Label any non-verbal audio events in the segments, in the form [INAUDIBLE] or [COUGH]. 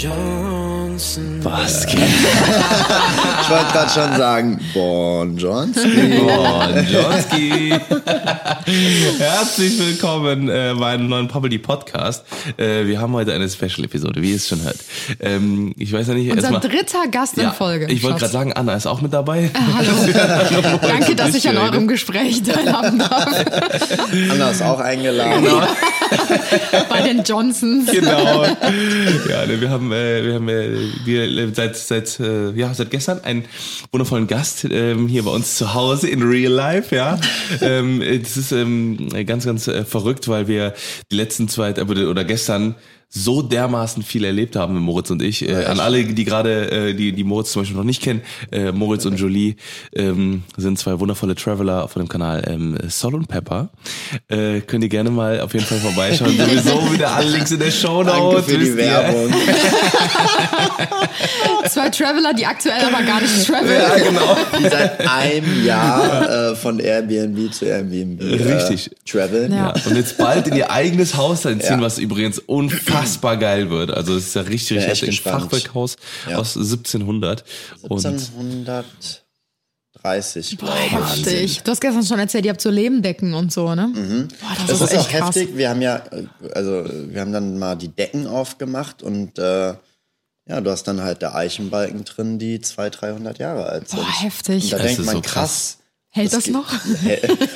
Was geht? [LAUGHS] Ich wollte gerade schon sagen, Bon Johnski. Bon Johnski. [LAUGHS] Herzlich willkommen äh, bei einem neuen Property Podcast. Äh, wir haben heute eine Special-Episode, wie ihr es schon hört. Ähm, ich weiß ja nicht, Unser erstmal. dritter Gast in Folge. Ich wollte gerade sagen, Anna ist auch mit dabei. Hallo. [LAUGHS] Danke, dass ich an eurem Gespräch teilhaben darf. Anna ist auch eingeladen. [LAUGHS] Bei den Johnsons. genau. Ja, ne, wir haben, äh, wir haben äh, wir seit seit äh, ja seit gestern einen wundervollen Gast ähm, hier bei uns zu Hause in Real Life. Ja, ähm, das ist ähm, ganz ganz äh, verrückt, weil wir die letzten zwei äh, oder gestern so dermaßen viel erlebt haben, Moritz und ich. Äh, an alle, die gerade, äh, die, die Moritz zum Beispiel noch nicht kennen, äh, Moritz und Jolie ähm, sind zwei wundervolle Traveler von dem Kanal ähm, Sol und Pepper. Äh, könnt ihr gerne mal auf jeden Fall vorbeischauen. [LAUGHS] Sowieso wieder alle Links in der Show Danke Notes. für die. Werbung. [LAUGHS] Zwei Traveler, die aktuell aber gar nicht traveln. Ja, genau. Die seit einem Jahr äh, von Airbnb zu Airbnb äh, Richtig. traveln. Ja. Und jetzt bald in ihr eigenes Haus einziehen, Ja. was übrigens unfassbar geil wird. Also es ist ja richtig, richtig echt ein gespannt. Fachwerkhaus Ja. aus 1700. Und 1730, Boah, glaube ich. heftig. Du hast gestern schon erzählt, ihr habt so Lebendecken und so, ne? Boah, das, Das ist, ist echt auch krass. heftig. Wir haben ja, äh, also wir haben dann mal die Decken aufgemacht und äh, ja, du hast dann halt da Eichenbalken drin, die 200, 300 Jahre alt sind. Boah, heftig. Und da Das denkt ist man so krass. Hält das geht- noch?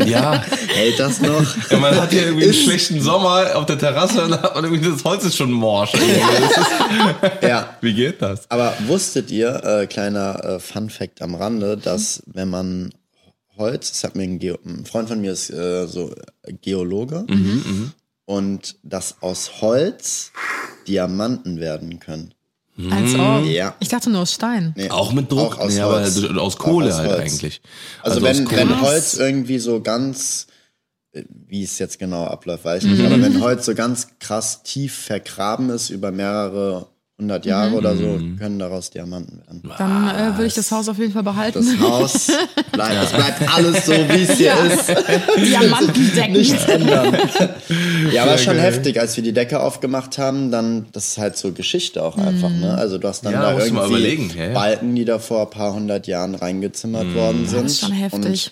ja, [LAUGHS] Hält das noch? Ja, man hat hier irgendwie einen schlechten Sommer auf der Terrasse und dann hat man irgendwie das Holz ist schon morsch. Das ist, [LAUGHS] ja. [LAUGHS] wie geht das? Aber wusstet ihr, äh, kleiner äh, Fun Fact am Rande, dass wenn man Holz, das hat mir ein, Geo, ein Freund von mir ist äh, so Geologe und dass aus Holz Diamanten werden können. Als ob. Ja. Ich dachte nur aus Stein. Nee, Auch mit Druck? Auch aus nee, aber Holz. aus Auch Kohle aus halt Holz. eigentlich. Also, aus wenn, wenn. Holz irgendwie so ganz, äh, wie es jetzt genau abläuft, weiß ich Mhm. nicht, aber wenn Holz so ganz krass tief vergraben ist über mehrere hundert Jahre oder so, Mhm. können daraus Diamanten werden. Dann äh, würde ich das Haus auf jeden Fall behalten. Das Haus [LAUGHS] bleibt, es bleibt alles so, wie es hier ist. [LAUGHS] Diamantendecken. Nichts ändern. [LAUGHS] ja, aber schon heftig, als wir die Decke aufgemacht haben, dann, das ist halt so Geschichte auch einfach, ne? Also du hast dann Ja, da irgendwie ja, ja. Balken, die da vor ein paar hundert Jahren reingezimmert worden sind. Das ist schon heftig.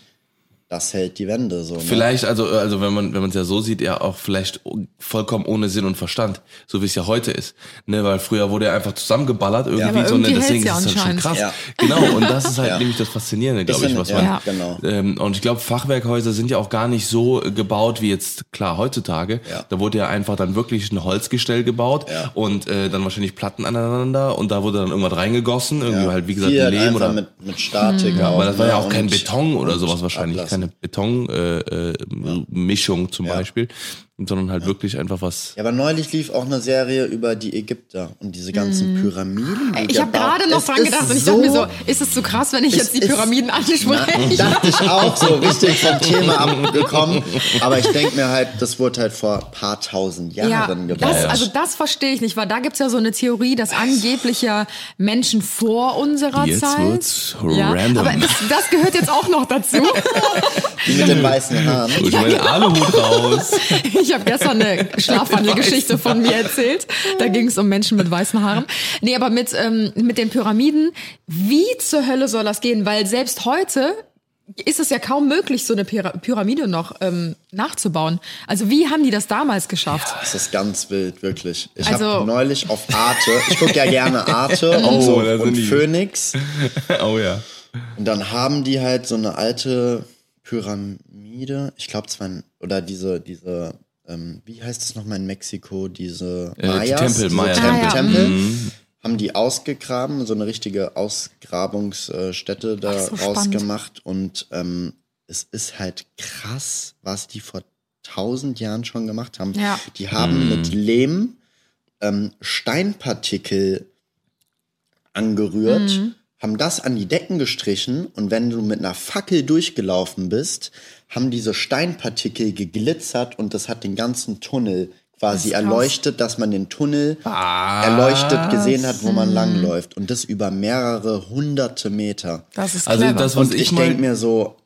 Das hält die Wände so. Ne? Vielleicht, also, also wenn man wenn man es ja so sieht, ja auch vielleicht vollkommen ohne Sinn und Verstand, so wie es ja heute ist. Ne, weil früher wurde er einfach zusammengeballert irgendwie, aber so, ne, irgendwie deswegen hält's ist ja es dann schon krass. Ja. Genau, und das ist [LAUGHS] halt Ja. nämlich das Faszinierende, glaube ich, Ist was ja- man. ja, genau. Ähm, und ich glaube, Fachwerkhäuser sind ja auch gar nicht so gebaut wie jetzt klar heutzutage. Ja. Da wurde ja einfach dann wirklich ein Holzgestell gebaut Ja. und äh, dann wahrscheinlich Platten aneinander und da wurde dann irgendwas reingegossen, irgendwie Ja. halt wie gesagt Lehm oder mit, mit Statik auch. aber das war ja ne? auch kein Beton oder sowas wahrscheinlich, ablassen. Keine Beton äh, äh, zum Ja. Beispiel, sondern halt wirklich einfach was. Ja, aber neulich lief auch eine Serie über die Ägypter und diese ganzen Pyramiden. die Ich habe gerade noch Es dran gedacht und ich dachte mir so, ist es zu krass, wenn ich jetzt die Pyramiden anspreche? Na, [LAUGHS] dachte ich auch so richtig vom Thema abgekommen. Aber ich denke mir halt, das wurde halt vor ein paar tausend Jahren Ja, gebaut. das, also das verstehe ich nicht, weil da gibt's ja so eine Theorie, dass angeblich ja Menschen vor unserer Jetzt Zeit. wird's ja, random. Aber das, das gehört jetzt auch noch dazu. [LAUGHS] die mit den weißen Haaren. Hol ich meinen Aluhut raus. [LAUGHS] Ich habe gestern eine Schlafwandelgeschichte von mir erzählt. Da ging es um Menschen mit weißen Haaren. Nee, aber mit, ähm, mit den Pyramiden, wie zur Hölle soll das gehen? Weil selbst heute ist es ja kaum möglich, so eine Pyra- Pyramide noch ähm, nachzubauen. Also wie haben die das damals geschafft? Das ist ganz wild, wirklich. Ich Also- habe neulich auf Arte, ich gucke ja gerne Arte [LAUGHS] und, Oh, so, da sind und. Phoenix. [LAUGHS] Oh ja. Und dann haben die halt so eine alte Pyramide, ich glaube zwar, oder diese, diese, ähm, wie heißt es nochmal in Mexiko, diese Äh, die Mayas, Tempel, diese Maya Tempel, Tempel. Tempel, haben die ausgegraben, so eine richtige Ausgrabungsstätte da Ach, so rausgemacht und ähm, es ist halt krass, was die vor tausend Jahren schon gemacht haben. Ja. Die haben mit Lehm ähm, Steinpartikel angerührt, haben das an die Decken gestrichen und wenn du mit einer Fackel durchgelaufen bist, haben diese Steinpartikel geglitzert und das hat den ganzen Tunnel quasi Das erleuchtet, dass man den Tunnel erleuchtet gesehen hat, wo man langläuft und das über mehrere hunderte Meter. Das ist Also clever. das, was Und ich, ich denke mir so,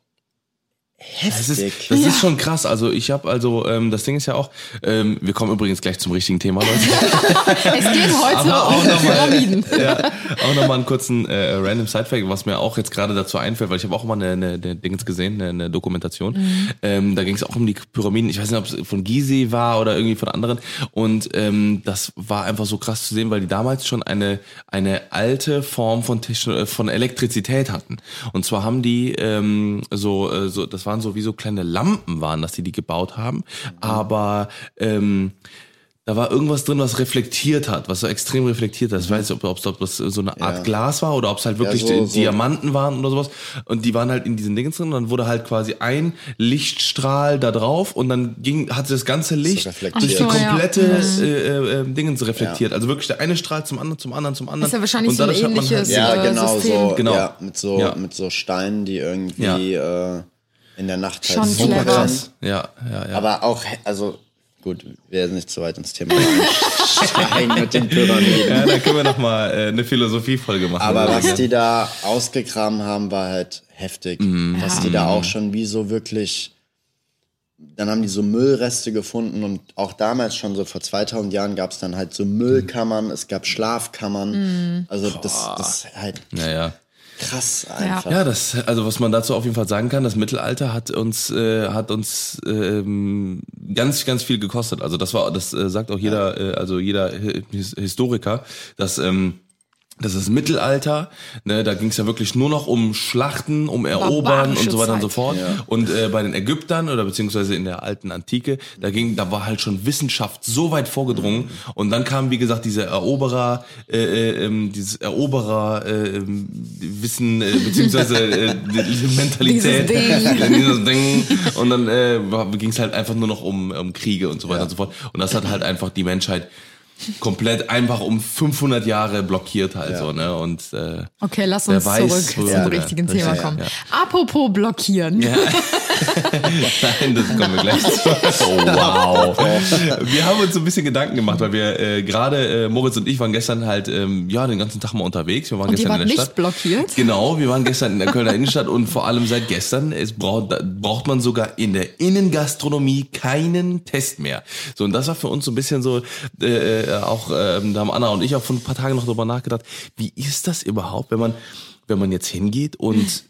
Das ist, heftig. das ist schon krass. Also ich habe also ähm, das Ding ist ja auch. Ähm, wir kommen übrigens gleich zum richtigen Thema, Leute. [LAUGHS] Es geht heute Aber auch um noch mal- Pyramiden. [LAUGHS] ja, auch nochmal einen kurzen äh, random Sidefact, was mir auch jetzt gerade dazu einfällt, weil ich habe auch mal eine, eine, eine Dingens gesehen, eine, eine Dokumentation. Ähm, da ging es auch um die Pyramiden. Ich weiß nicht, ob es von Gizeh war oder irgendwie von anderen. Und ähm, das war einfach so krass zu sehen, weil die damals schon eine eine alte Form von Techno äh, von Elektrizität hatten. Und zwar haben die ähm, so äh, so, das waren so wie so kleine Lampen waren, dass die die gebaut haben. Aber ähm, da war irgendwas drin, was reflektiert hat, was so extrem reflektiert hat. Ich weiß nicht, ob, ob das so eine Art Ja. Glas war oder ob es halt wirklich so- die- so- Diamanten waren oder sowas. Und die waren halt in diesen Dingen drin und dann wurde halt quasi ein Lichtstrahl da drauf und dann ging, hat das ganze Licht reflektiert. durch die so, ja. komplette Mhm. äh, äh, Dingens reflektiert. Also wirklich der eine Strahl zum anderen, zum anderen, zum anderen. Ist ja wahrscheinlich und so ein man ähnliches- Halt, Ja, äh, genau System. so. Genau. Ja, mit so Ja. mit so Steinen, die irgendwie äh, in der Nacht halt Schon super clever. krass. ja, ja, ja. Aber auch, also gut, wir werden nicht zu weit ins Thema einsteigen [LAUGHS] mit den Pyramiden. ja, da können wir noch mal äh, eine Philosophiefolge machen. Aber was die da ausgegraben haben, war halt heftig. Mhm. Was die da auch schon wie so wirklich. Dann haben die so Müllreste gefunden und auch damals schon so vor 2000 Jahren gab es dann halt so Müllkammern, es gab Schlafkammern. Also das, das halt ja, ja. Krass einfach. Ja, das, also was man dazu auf jeden Fall sagen kann, das Mittelalter hat uns, äh, hat uns ähm, ganz, ganz viel gekostet. Also das war, das äh, sagt auch jeder, äh, also jeder His- Historiker, dass ähm, das ist Mittelalter, ne, da ging es ja wirklich nur noch um Schlachten, um Erobern und so weiter und so Zeit. fort. Und äh, bei den Ägyptern oder beziehungsweise in der alten Antike, da ging, da war halt schon Wissenschaft so weit vorgedrungen. Und dann kam, wie gesagt, diese Eroberer, äh, äh, ähm, dieses Eroberer äh, ähm, Wissen äh, beziehungsweise äh, diese Mentalität, Dieses Ding. Ja, dieses Ding. Und dann äh, ging es halt einfach nur noch um, um Kriege und so weiter und so fort. Und das hat halt einfach die Menschheit komplett einfach um 500 Jahre blockiert halt so, ne? Und äh, Okay, lass uns weiß, zurück zum Ja, richtigen richtig, Thema ja, kommen. ja. Apropos blockieren. [LAUGHS] Nein, das kommen wir gleich zu. Oh, wow. Wir haben uns so ein bisschen Gedanken gemacht, weil wir äh, gerade, äh, Moritz und ich waren gestern halt, ähm, ja, den ganzen Tag mal unterwegs. Wir waren Und ihr gestern wart in der nicht Stadt. blockiert? Genau, wir waren gestern in der Kölner Innenstadt und vor allem seit gestern es braucht, braucht man sogar in der Innengastronomie keinen Test mehr. So, und das war für uns so ein bisschen so, äh, äh, auch, ähm, da haben Anna und ich auch vor ein paar Tagen noch drüber nachgedacht, wie ist das überhaupt, wenn man, wenn man jetzt hingeht und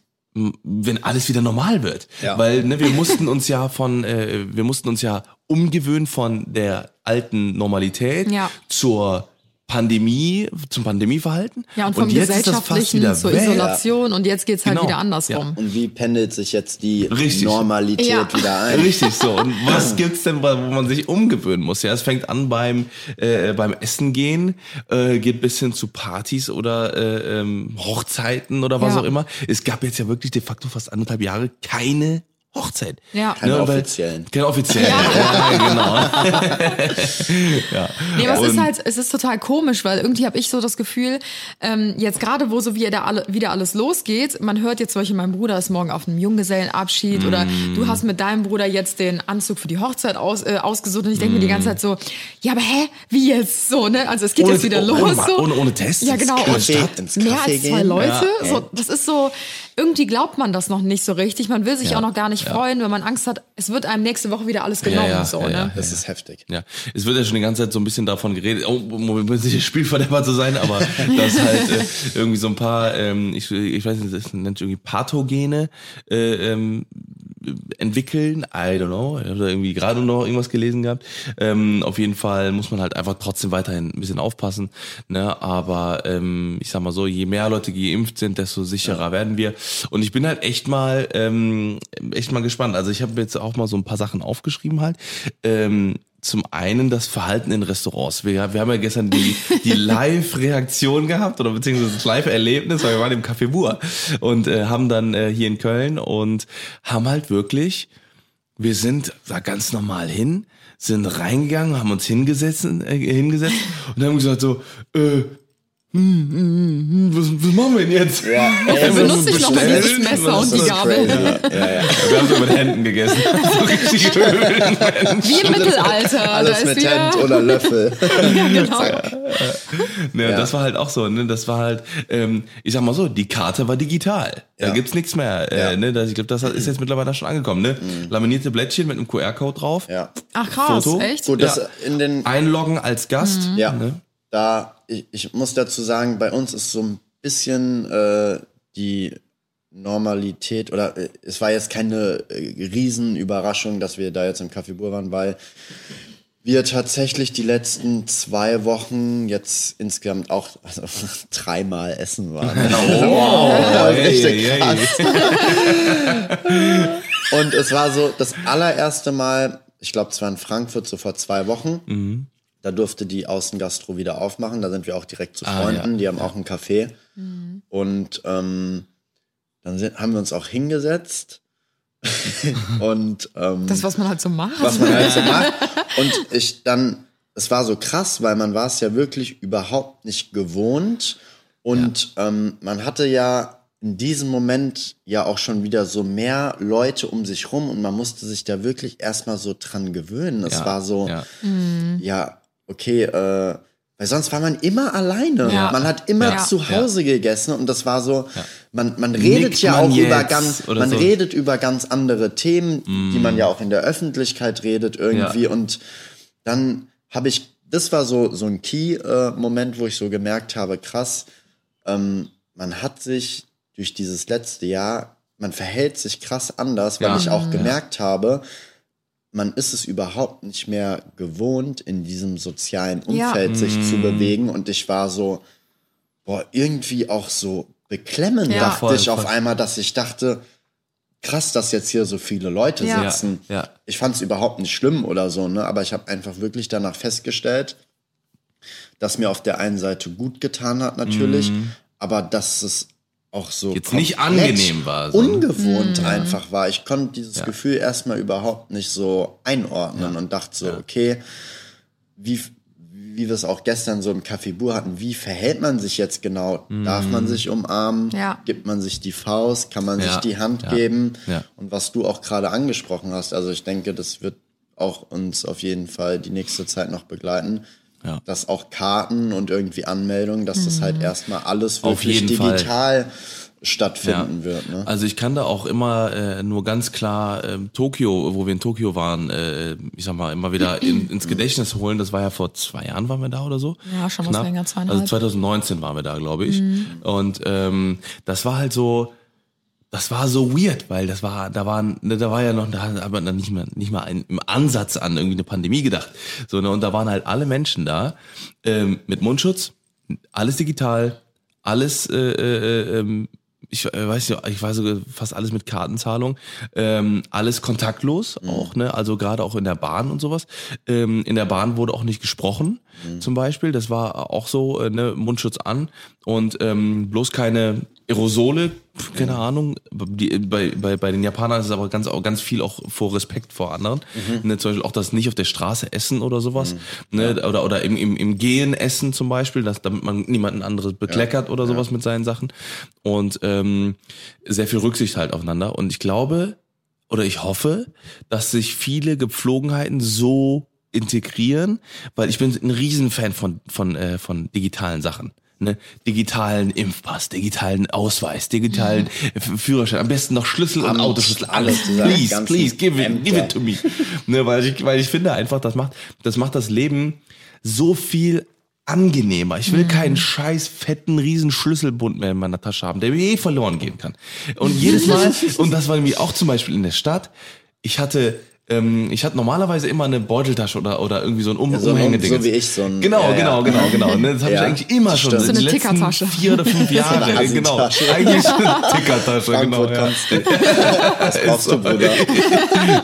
wenn alles wieder normal wird. Ja. Weil ne, wir mussten uns ja von, äh, wir mussten uns ja umgewöhnen von der alten Normalität Ja. zur Pandemie, zum Pandemieverhalten. Ja, und vom jetzt ist das fast Gesellschaftlichen wieder zur weg. Isolation und jetzt geht's halt Genau. wieder andersrum. Und wie pendelt sich jetzt die Richtig. Normalität Ja. wieder ein? Richtig so. Und was [LAUGHS] gibt's denn, wo man sich umgewöhnen muss? Ja, es fängt an beim äh, beim Essen gehen, äh, geht bis hin zu Partys oder äh, ähm, Hochzeiten oder was Ja. auch immer. Es gab jetzt ja wirklich de facto fast anderthalb Jahre keine Hochzeit. Ja. Keine weil- offiziellen. Keine offiziellen. [LAUGHS] Ja, genau. ja. Nee, aber es ist Und- halt, es ist total komisch, weil irgendwie habe ich so das Gefühl, ähm, jetzt gerade wo so wieder, alle, wieder alles losgeht, man hört jetzt zum Beispiel, mein Bruder ist morgen auf einem Junggesellenabschied oder Mm. du hast mit deinem Bruder jetzt den Anzug für die Hochzeit aus, äh, ausgesucht und ich denke mir die ganze Zeit so, ja, aber hä, wie jetzt so, ne? Also es geht Ohne- jetzt wieder ohne- los. ohne- so. ohne- ohne Test Ja, genau. Café- Und ins mehr als zwei gehen? Leute. Ja. So, das ist so, irgendwie glaubt man das noch nicht so richtig. Man will sich Ja. auch noch gar nicht freuen, wenn man Angst hat, es wird einem nächste Woche wieder alles genommen. ja, so, ja, ne? ja. Das ist heftig. Ja, es wird ja schon die ganze Zeit so ein bisschen davon geredet, oh, muss nicht Spielverderber zu sein, aber [LAUGHS] dass halt äh, irgendwie so ein paar, ähm, ich, ich weiß nicht, das nennt sich irgendwie Pathogene äh, ähm, entwickeln. I don't know. Ich habe da irgendwie gerade noch irgendwas gelesen gehabt. Ähm, auf jeden Fall muss man halt einfach trotzdem weiterhin ein bisschen aufpassen. Ne? Aber ähm, ich sag mal so, je mehr Leute geimpft sind, desto sicherer werden wir. Und ich bin halt echt mal, ähm, echt mal gespannt. Also ich habe jetzt auch mal so ein paar Sachen aufgeschrieben halt. Ähm, zum einen das Verhalten in Restaurants. Wir, wir haben ja gestern die, die [LAUGHS] Live-Reaktion gehabt oder beziehungsweise das Live-Erlebnis, weil wir waren im Café Bur und äh, haben dann äh, hier in Köln und haben halt wirklich, wir sind da ganz normal hin, sind reingegangen, haben uns hingesetzt, äh, hingesetzt und haben gesagt so, äh, hm, hm, hm, was, was machen wir denn jetzt? Ja, [LAUGHS] ey, benutze ich nochmal bestellen, dieses Messer und die Gabel. crazy. Ja, ja. [LAUGHS] Wir haben so mit Händen gegessen. So richtig. Wie im Mittelalter. da Alles ist mit Hand oder Löffel. [LAUGHS] ja, genau. Ja, Ja. das war halt auch so, ne? Das war halt, ähm, ich sag mal so, die Karte war digital. Da Ja. gibt's nichts mehr. Äh, Ja. Mhm. ne? das, ich glaube, das ist jetzt mittlerweile schon angekommen, ne? Laminierte Blättchen mit einem QR-Code drauf. Ja. Ach krass, Foto. echt? Gut, das Ja. in den Einloggen als Gast. Ja, Ne? Da, ich, ich muss dazu sagen, bei uns ist so ein bisschen äh, die Normalität oder äh, es war jetzt keine äh, Riesenüberraschung, dass wir da jetzt im Café Bur waren, weil wir tatsächlich die letzten zwei Wochen jetzt insgesamt auch also, [LAUGHS] dreimal essen waren. [LAUGHS] Oh, [LAUGHS] hey, richtig krass. Und es war so das allererste Mal, ich glaube, es war in Frankfurt so vor zwei Wochen. Mhm. Da durfte die Außengastro wieder aufmachen. Da sind wir auch direkt zu Ah, Freunden. ja. Die haben auch ein Café. Und ähm, dann sind, haben wir uns auch hingesetzt. [LAUGHS] und ähm, Das, was man halt so macht. was man halt so [LAUGHS] macht. Und ich dann, es war so krass, weil man war es ja wirklich überhaupt nicht gewohnt. Und ähm, man hatte ja in diesem Moment ja auch schon wieder so mehr Leute um sich rum und man musste sich da wirklich erstmal so dran gewöhnen. Es Ja, war so, ja. ja, okay, äh, weil sonst war man immer alleine. Ja. Man hat immer Ja. zu Hause gegessen und das war so, man, man redet Nickt ja man auch über ganz, man so? redet über ganz andere Themen, die man ja auch in der Öffentlichkeit redet irgendwie Ja. und dann habe ich, das war so, so ein Key-Moment, wo ich so gemerkt habe, krass, ähm, man hat sich durch dieses letzte Jahr, man verhält sich krass anders, weil Ja. ich auch gemerkt habe, man ist es überhaupt nicht mehr gewohnt, in diesem sozialen Ja. Umfeld sich Mhm. zu bewegen. Und ich war so, boah, irgendwie auch so beklemmend, Ja. dachte Voll, ich auf voll. einmal, dass ich dachte, krass, dass jetzt hier so viele Leute Ja. sitzen. Ja, ja. Ich fand es überhaupt nicht schlimm oder so, ne? Aber ich habe einfach wirklich danach festgestellt, dass mir auf der einen Seite gut getan hat, natürlich, aber dass es auch so Mhm. Jetzt nicht angenehm war, so, ungewohnt einfach war. Ich konnte dieses Gefühl erstmal überhaupt nicht so einordnen und dachte so, okay, wie, wie wir es auch gestern so im Café Bur hatten, wie verhält man sich jetzt genau? Darf man sich umarmen? Ja. Gibt man sich die Faust? Kann man Ja. sich die Hand Ja. geben? Ja. Und was du auch gerade angesprochen hast, also ich denke, das wird auch uns auf jeden Fall die nächste Zeit noch begleiten. Ja. Dass auch Karten und irgendwie Anmeldungen, dass das halt erstmal alles Auf wirklich jeden Fall. digital stattfinden wird. Ne? Also ich kann da auch immer äh, nur ganz klar ähm, Tokio, wo wir in Tokio waren, äh, ich sag mal, immer wieder in, [CLEARS THROAT] ins Gedächtnis holen. Das war ja vor zwei Jahren waren wir da oder so. Ja, schon was länger, zweieinhalb. Also 2019 waren wir da, glaube ich. Und ähm, das war halt so, das war so weird, weil das war, da waren, ne, da war ja noch, da hat man dann nicht mehr, nicht mal ein, im Ansatz an irgendwie eine Pandemie gedacht. So, ne, und da waren halt alle Menschen da, ähm, mit Mundschutz, alles digital, alles, äh, äh, ähm, ich äh, weiß nicht, ich weiß sogar fast alles mit Kartenzahlung, ähm, alles kontaktlos auch, ne? Also gerade auch in der Bahn und sowas. Ähm, in der Bahn wurde auch nicht gesprochen, zum Beispiel. Das war auch so, äh, ne, Mundschutz an und ähm, bloß keine Aerosole, keine Ahnung. Die, bei, bei, bei den Japanern ist es aber ganz, auch ganz viel auch vor Respekt vor anderen. Ne, zum Beispiel auch das nicht auf der Straße essen oder sowas. Ne, oder oder im, im, im Gehen essen zum Beispiel, dass, damit man niemanden anderes bekleckert oder sowas mit seinen Sachen. Und ähm, sehr viel Rücksicht halt aufeinander. Und ich glaube, oder ich hoffe, dass sich viele Gepflogenheiten so integrieren, weil ich bin ein Riesenfan von, von, äh, von digitalen Sachen. Ne? Digitalen Impfpass, digitalen Ausweis, digitalen F- Führerschein, am besten noch Schlüssel und Autoschlüssel, alles. Please, please, give it, give it to me. Ne, weil ich, weil ich finde einfach, das macht, das macht das Leben so viel angenehmer. Ich will keinen scheiß fetten riesen Schlüsselbund mehr in meiner Tasche haben, der mir eh verloren gehen kann. Und jedes [LAUGHS] Mal, und das war nämlich auch zum Beispiel in der Stadt, ich hatte ähm, ich hatte normalerweise immer eine Beuteltasche oder, oder irgendwie so ein um Ja, so Umhängeding. so wie ich, so ein- Genau, ja, ja. genau, genau, genau. Ne, Das habe Ja, ich eigentlich immer schon. So eine letzten Tickertasche. Vier oder fünf [LAUGHS] Jahre. eine genau. Eigentlich eine Tickertasche, [LAUGHS] genau. Ja. Was [LAUGHS] brauchst du, Bruder?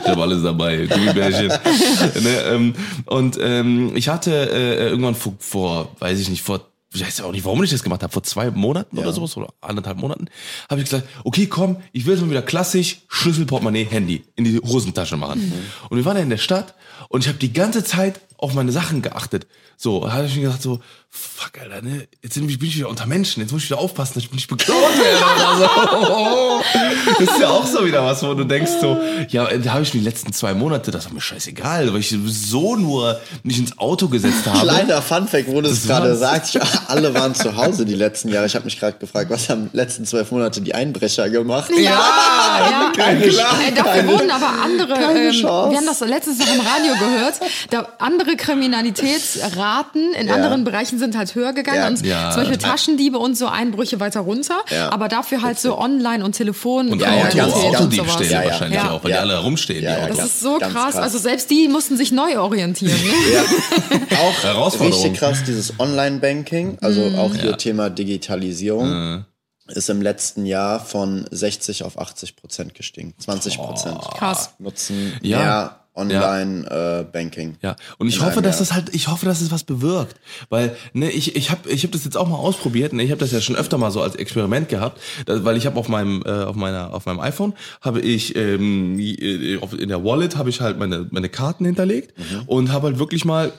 Ich habe alles dabei, Gummibärchen. ne, ähm, und ähm, ich hatte äh, irgendwann vor, vor, weiß ich nicht, vor ich weiß auch nicht, warum ich das gemacht habe, vor zwei Monaten oder sowas oder anderthalb Monaten, habe ich gesagt, okay, komm, ich will jetzt mal wieder klassisch Schlüssel, Portemonnaie, Handy in die Hosentasche machen. Und wir waren ja in der Stadt und ich habe die ganze Zeit auf meine Sachen geachtet. So, da habe ich mir gedacht so, fuck, Alter, ne? Jetzt bin ich wieder unter Menschen, jetzt muss ich wieder aufpassen, dass ich nicht beklaut werde oder so. [LAUGHS] Das ist ja auch so wieder was, wo du denkst so, ja, da habe ich mir die letzten zwei Monate, das war mir scheißegal, weil ich so nur nicht ins Auto gesetzt habe. Kleiner Funfact, wo du es gerade sagst. Alle waren zu Hause die letzten Jahre. Ich habe mich gerade gefragt, was haben die letzten zwölf Monate die Einbrecher gemacht? Ja, ja. Keine Chance. Ey, dafür wurden aber andere, ähm, wir haben das letztens noch im Radio gehört, da andere Kriminalitätsraten in Ja. anderen Bereichen sind halt höher gegangen. Ja. Und Ja. Zum Beispiel Taschendiebe und so Einbrüche weiter runter. Ja. Aber dafür halt so Online- und Telefon- Und Ja, Auto, Autodiebstähle ja. wahrscheinlich Ja. auch, weil Ja. die alle herumstehen. Ja, die ja, Autos. Das ist so krass. krass. Also selbst die mussten sich neu orientieren. Ne? Ja. [LAUGHS] Auch Herausforderung. richtig krass, dieses Online-Banking, also Mhm. auch hier Thema Digitalisierung, ist im letzten Jahr von 60 auf 80 Prozent gestiegen. 20 Prozent Krass. nutzen Ja. mehr Online-Banking. Ja, und ich hoffe, dass Jahr. das halt, ich hoffe, dass es was bewirkt, weil ne, ich ich habe ich hab das jetzt auch mal ausprobiert, ne, ich habe das ja schon öfter mal so als Experiment gehabt, da, weil ich habe auf meinem äh, auf meiner auf meinem iPhone habe ich ähm, äh, in der Wallet habe ich halt meine meine Karten hinterlegt Mhm. und habe halt wirklich mal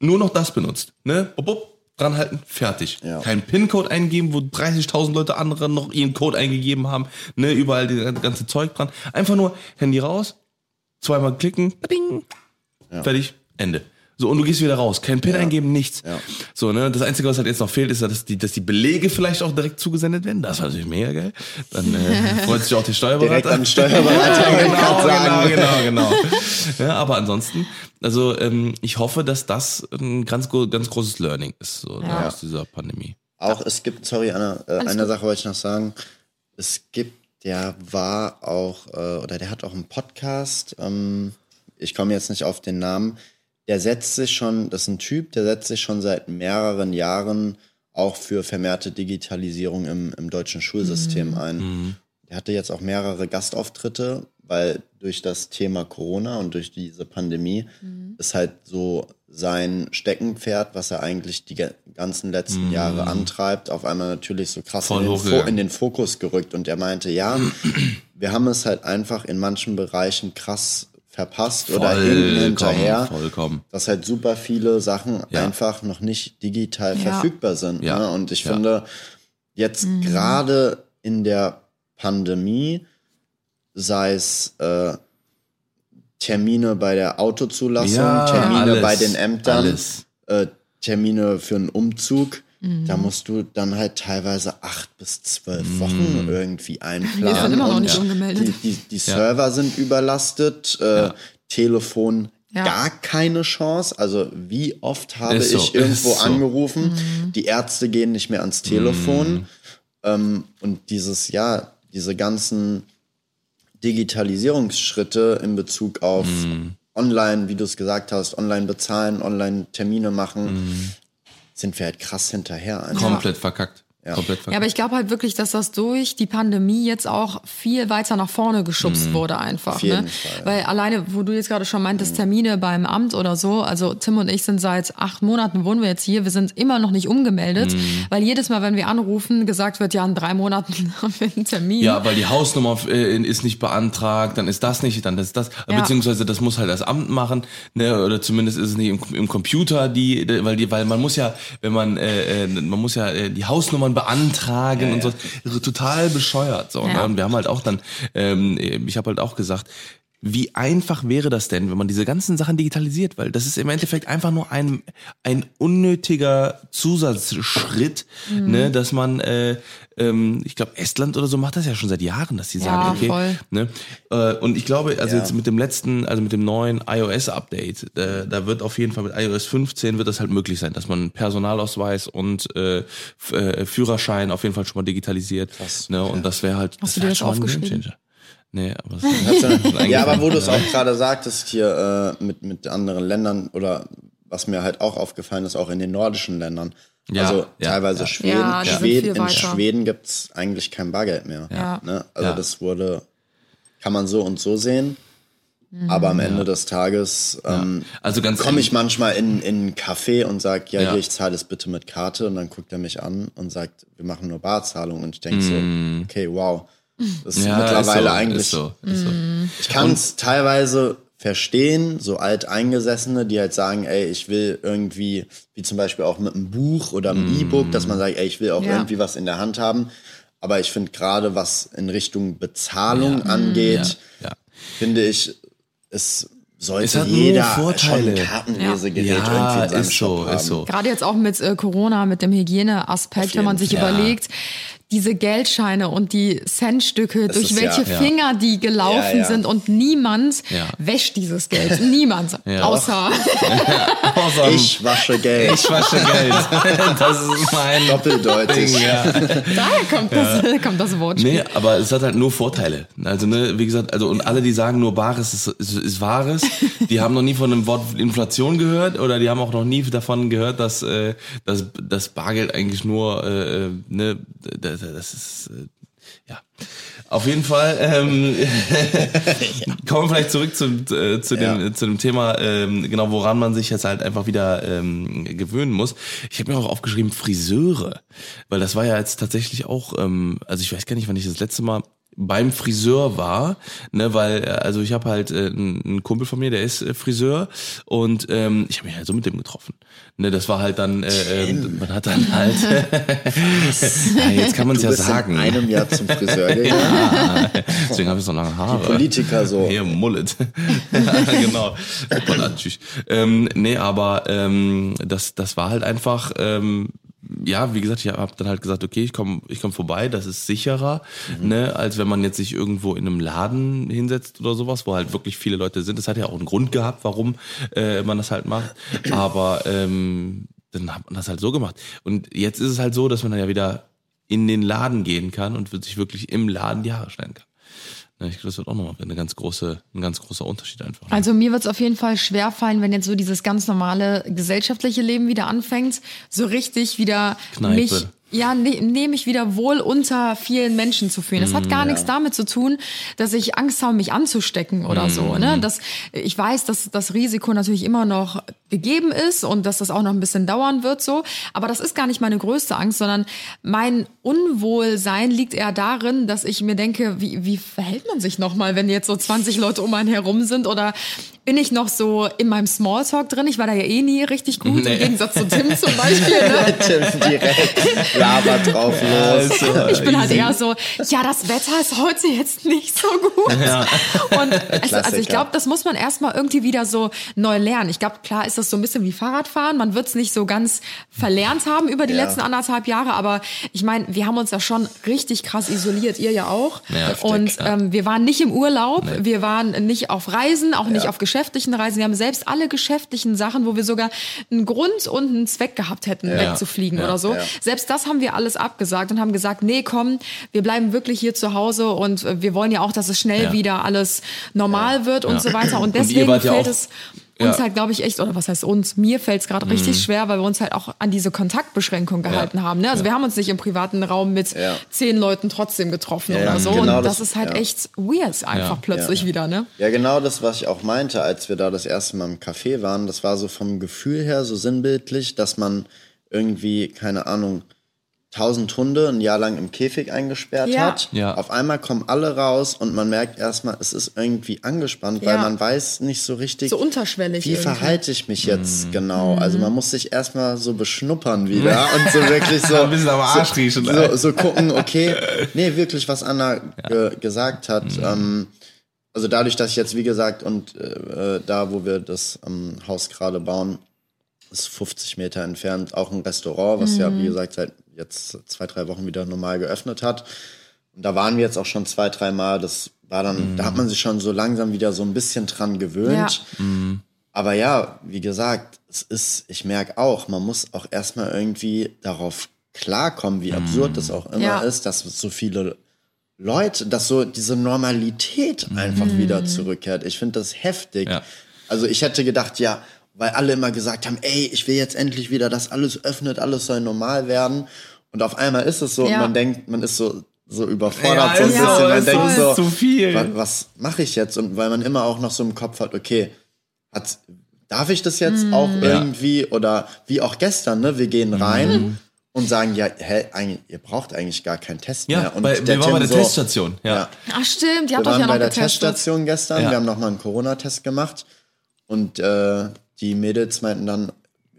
nur noch das benutzt, ne, bup, bup, dran halten, fertig. Ja. Kein PIN-Code eingeben, wo 30.000 Leute andere noch ihren Code eingegeben haben, ne, überall das ganze Zeug dran, einfach nur Handy raus, zweimal klicken, bing, fertig, Ende. So, und du gehst wieder raus. Kein PIN eingeben, nichts. Ja. So, ne, das Einzige, was halt jetzt noch fehlt, ist, dass die, dass die Belege vielleicht auch direkt zugesendet werden. Das war natürlich mega geil. Dann äh, [LAUGHS] freut sich auch der Steuerberater. Direkt an den Steuerberater, [LAUGHS] genau, genau, genau, genau. Ja, aber ansonsten, also ähm, ich hoffe, dass das ein ganz, ganz großes Learning ist, so Ja. aus dieser Pandemie. Auch es gibt, sorry, Anna, äh, eine gut. Sache wollte ich noch sagen. Es gibt, der war auch, äh, oder der hat auch einen Podcast, ähm, ich komme jetzt nicht auf den Namen, der setzt sich schon, das ist ein Typ, der setzt sich schon seit mehreren Jahren auch für vermehrte Digitalisierung im, im deutschen Schulsystem ein. Der hatte jetzt auch mehrere Gastauftritte, weil durch das Thema Corona und durch diese Pandemie ist halt so sein Steckenpferd, was er eigentlich die ganzen letzten Jahre antreibt, auf einmal natürlich so krass in den, in den Fokus gerückt. Und er meinte, ja, [CLEARS THROAT] wir haben es halt einfach in manchen Bereichen krass verpasst oder hinten hinterher vollkommen. dass halt super viele Sachen Ja. einfach noch nicht digital Ja. verfügbar sind. Ja. Ne? Und ich Ja. finde, jetzt gerade in der Pandemie, sei es äh, Termine bei der Autozulassung, Ja, Termine alles, bei den Ämtern, äh, Termine für einen Umzug, Mhm. da musst du dann halt teilweise acht bis zwölf Wochen irgendwie einplanen. Wir sind immer noch nicht umgemeldet. Die, die, die Server sind überlastet, äh, Telefon Ja. gar keine Chance. Also wie oft habe so, ich irgendwo so. angerufen, Mhm. die Ärzte gehen nicht mehr ans Telefon. Ähm, und dieses, ja, diese ganzen Digitalisierungsschritte in Bezug auf Mhm. online, wie du es gesagt hast, online bezahlen, online Termine machen, Mhm. sind wir halt krass hinterher. einfach. Komplett verkackt. Verkackt. Ja, aber ich glaube halt wirklich, dass das durch die Pandemie jetzt auch viel weiter nach vorne geschubst wurde einfach. Ne? Fall, ja. Weil alleine, wo du jetzt gerade schon meintest, Termine beim Amt oder so, also Tim und ich sind seit acht Monaten wohnen wir jetzt hier, wir sind immer noch nicht umgemeldet, weil jedes Mal, wenn wir anrufen, gesagt wird, ja, in drei Monaten [LAUGHS] haben wir einen Termin. Ja, weil die Hausnummer äh, ist nicht beantragt, dann ist das nicht, dann ist das, Ja. beziehungsweise das muss halt das Amt machen, ne, oder zumindest ist es nicht im, im Computer, die, weil die, weil man muss ja, wenn man, äh, äh, man muss ja äh, die Hausnummern beantragen und so, total bescheuert, so. Ja. Ne? Und wir haben halt auch dann, ähm, ich habe halt auch gesagt, wie einfach wäre das denn, wenn man diese ganzen Sachen digitalisiert? Weil das ist im Endeffekt einfach nur ein, ein unnötiger Zusatzschritt, Mhm. ne, dass man, äh, ähm, ich glaube, Estland oder so macht das ja schon seit Jahren, dass sie sagen, okay, voll. ne? Äh, und ich glaube, also Ja. jetzt mit dem letzten, also mit dem neuen iOS-Update, äh, da wird auf jeden Fall mit iOS 15 wird das halt möglich sein, dass man Personalausweis und äh, äh, Führerschein auf jeden Fall schon mal digitalisiert. Krass, ne? Und das wäre halt, Hast das du dir das aufgeschrieben? Nee, aber es Ja, aber wo du es auch gerade sagtest, hier äh, mit, mit anderen Ländern oder was mir halt auch aufgefallen ist, auch in den nordischen Ländern. Ja, also ja, teilweise ja. Schweden. Ja, Schweden in. Schweden gibt's eigentlich kein Bargeld mehr. Ja. Ne? Also Ja. das wurde, kann man so und so sehen. Aber am Ende des Tages ähm, Also ganz komme ich manchmal in, in einen Café und sage, ja, Ja. hier, ich zahle es bitte mit Karte. Und dann guckt er mich an und sagt, wir machen nur Barzahlung. Und ich denke so, okay, wow. Das ist ja, mittlerweile ist so, eigentlich Ist so, ist so. ich kann es teilweise verstehen, so alteingesessene, die halt sagen, ey, ich will irgendwie, wie zum Beispiel auch mit einem Buch oder einem E-Book, dass man sagt, ey, ich will auch Ja. irgendwie was in der Hand haben. Aber ich finde gerade, was in Richtung Bezahlung angeht, Ja, ja. finde ich, es sollte Es hat nur jeder Vorteile. schon ein Kartenlesegerät Ja, irgendwie in seinem ist Shop so, haben. ist so. Gerade jetzt auch mit äh, Corona, mit dem Hygieneaspekt, wenn man sich Fall. überlegt, diese Geldscheine und die Centstücke, durch ist welche ja- ja. Finger die gelaufen Ja, ja. sind und niemand Ja. wäscht dieses Geld. Niemand. [LAUGHS] Ja. Außer [LAUGHS] Außer Ich wasche Geld. ich wasche Geld. [LAUGHS] Das ist mein Doppeldeutig. Ding, ja. daher kommt das, kommt das Wort. Nee, aber es hat halt nur Vorteile. Also, ne, wie gesagt, also, und alle, die sagen nur Bares ist, ist, ist Wahres, die haben noch nie von dem Wort Inflation gehört oder die haben auch noch nie davon gehört, dass, äh, dass, dass Bargeld eigentlich nur, äh, äh, ne, das, das ist, äh, ja. Auf jeden Fall, ähm, [LAUGHS] kommen wir vielleicht zurück zu, äh, zu, dem, Ja. zu dem Thema, ähm, genau, woran man sich jetzt halt einfach wieder ähm, gewöhnen muss. Ich habe mir auch aufgeschrieben, Friseure, weil das war ja jetzt tatsächlich auch, ähm, also ich weiß gar nicht, wann ich das letzte Mal beim Friseur war, ne, weil äh, also ich habe halt äh, einen Kumpel von mir, der ist äh, Friseur und ähm, ich habe mich halt so mit dem getroffen. Ne, das war halt dann, äh, äh, man hat dann halt, [LAUGHS] ja, jetzt kann man es ja sagen. in einem Jahr zum Friseur [LAUGHS] gegangen. Deswegen habe ich so lange Haare. Politiker so. Hier, Mullet. [LAUGHS] genau. Tschüss. ähm, nee, aber ähm, das, das war halt einfach, ähm, ja, wie gesagt, ich habe dann halt gesagt, okay, ich komme ich komm vorbei, das ist sicherer, ne, als wenn man jetzt sich irgendwo in einem Laden hinsetzt oder sowas, wo halt wirklich viele Leute sind. Das hat ja auch einen Grund gehabt, warum äh, man das halt macht. Aber ähm, dann hat man das halt so gemacht. Und jetzt ist es halt so, dass man dann ja wieder in den Laden gehen kann und sich wirklich im Laden die Haare schneiden kann. Ich glaube, das wird auch nochmal eine ganz große, ein ganz großer Unterschied einfach. ne? Also mir wird es auf jeden Fall schwerfallen, wenn jetzt so dieses ganz normale gesellschaftliche Leben wieder anfängt, so richtig wieder Kneipe. mich ja, ne, ne, mich wieder wohl unter vielen Menschen zu fühlen. Das hat gar nichts damit zu tun, dass ich Angst habe, mich anzustecken oder so. Ne? Das, ich weiß, dass das Risiko natürlich immer noch gegeben ist und dass das auch noch ein bisschen dauern wird so. Aber das ist gar nicht meine größte Angst, sondern mein Unwohlsein liegt eher darin, dass ich mir denke, wie, wie verhält man sich nochmal, wenn jetzt so 20 Leute um einen herum sind oder bin ich noch so in meinem Smalltalk drin? Ich war da ja eh nie richtig gut, Nee. im Gegensatz zu Tim zum Beispiel. [LAUGHS] Ne? Tim direkt [LAUGHS] labert drauf los. Also, Ich bin halt easy. eher so, ja, das Wetter ist heute jetzt nicht so gut. Und also, also ich glaube, das muss man erstmal irgendwie wieder so neu lernen. Ich glaube, klar ist das so ein bisschen wie Fahrradfahren. Man wird es nicht so ganz verlernt haben über die Ja. letzten anderthalb Jahre, aber ich meine, wir haben uns ja schon richtig krass isoliert, ihr ja auch. Ja, heftig, Und ja. ähm, wir waren nicht im Urlaub, wir waren nicht auf Reisen, auch nicht auf geschäftlichen Reisen. Wir haben selbst alle geschäftlichen Sachen, wo wir sogar einen Grund und einen Zweck gehabt hätten, wegzufliegen Ja. oder so. Ja. Selbst das haben wir alles abgesagt und haben gesagt, nee, komm, wir bleiben wirklich hier zu Hause und äh, wir wollen ja auch, dass es schnell Ja. wieder alles normal wird und Ja. so weiter. Und Und deswegen ja fällt es uns Ja. halt, glaube ich, echt, oder was heißt uns, mir fällt es gerade richtig schwer, weil wir uns halt auch an diese Kontaktbeschränkung gehalten haben. Ne? Also wir haben uns nicht im privaten Raum mit Ja. zehn Leuten trotzdem getroffen Ja, oder so. genau und das, das- ist halt ja. echt weird einfach plötzlich Ja. wieder, ne? Ja, genau das, was ich auch meinte, als wir da das erste Mal im Café waren. Das war so vom Gefühl her so sinnbildlich, dass man irgendwie, keine Ahnung, tausend Hunde ein Jahr lang im Käfig eingesperrt Ja. hat. Ja. Auf einmal kommen alle raus und man merkt erstmal, es ist irgendwie angespannt, weil Ja. man weiß nicht so richtig, So unterschwellig wie irgendwie. verhalte ich mich jetzt Mhm. genau. Also man muss sich erstmal so beschnuppern wieder und so wirklich so, [LAUGHS] Ein bisschen am Arsch so, riechen. so, so gucken, okay, nee, wirklich, was Anna ge gesagt hat. Mhm. Ähm, also dadurch, dass ich jetzt, wie gesagt, und äh, da, wo wir das ähm, Haus gerade bauen, ist 50 Meter entfernt auch ein Restaurant, was ja, wie gesagt, seit jetzt zwei, drei Wochen wieder normal geöffnet hat. Und da waren wir jetzt auch schon zwei, drei Mal. Das war dann, da hat man sich schon so langsam wieder so ein bisschen dran gewöhnt. Aber ja, wie gesagt, es ist, ich merke auch, man muss auch erstmal irgendwie darauf klarkommen, wie absurd das auch immer Ja. ist, dass so viele Leute, dass so diese Normalität einfach wieder zurückkehrt. Ich finde das heftig. Ja. Also ich hätte gedacht, ja, weil alle immer gesagt haben, ey, ich will jetzt endlich wieder, dass alles öffnet, alles soll normal werden. Und auf einmal ist es so und Ja. man denkt, man ist so, so überfordert so ein bisschen. man denkt so, zu viel. wa- was mache ich jetzt? Und weil man immer auch noch so im Kopf hat, okay, hat, darf ich das jetzt Mhm. auch irgendwie oder wie auch gestern, ne? Wir gehen rein und sagen, ja, hä, eigentlich, ihr braucht eigentlich gar keinen Test Ja, mehr. Und bei- wir waren bei der so, Teststation, ja. Ach stimmt, ihr Wir habt doch waren ja noch bei der getestet. Teststation gestern, Ja. wir haben nochmal einen Corona-Test gemacht und äh, die Mädels meinten dann,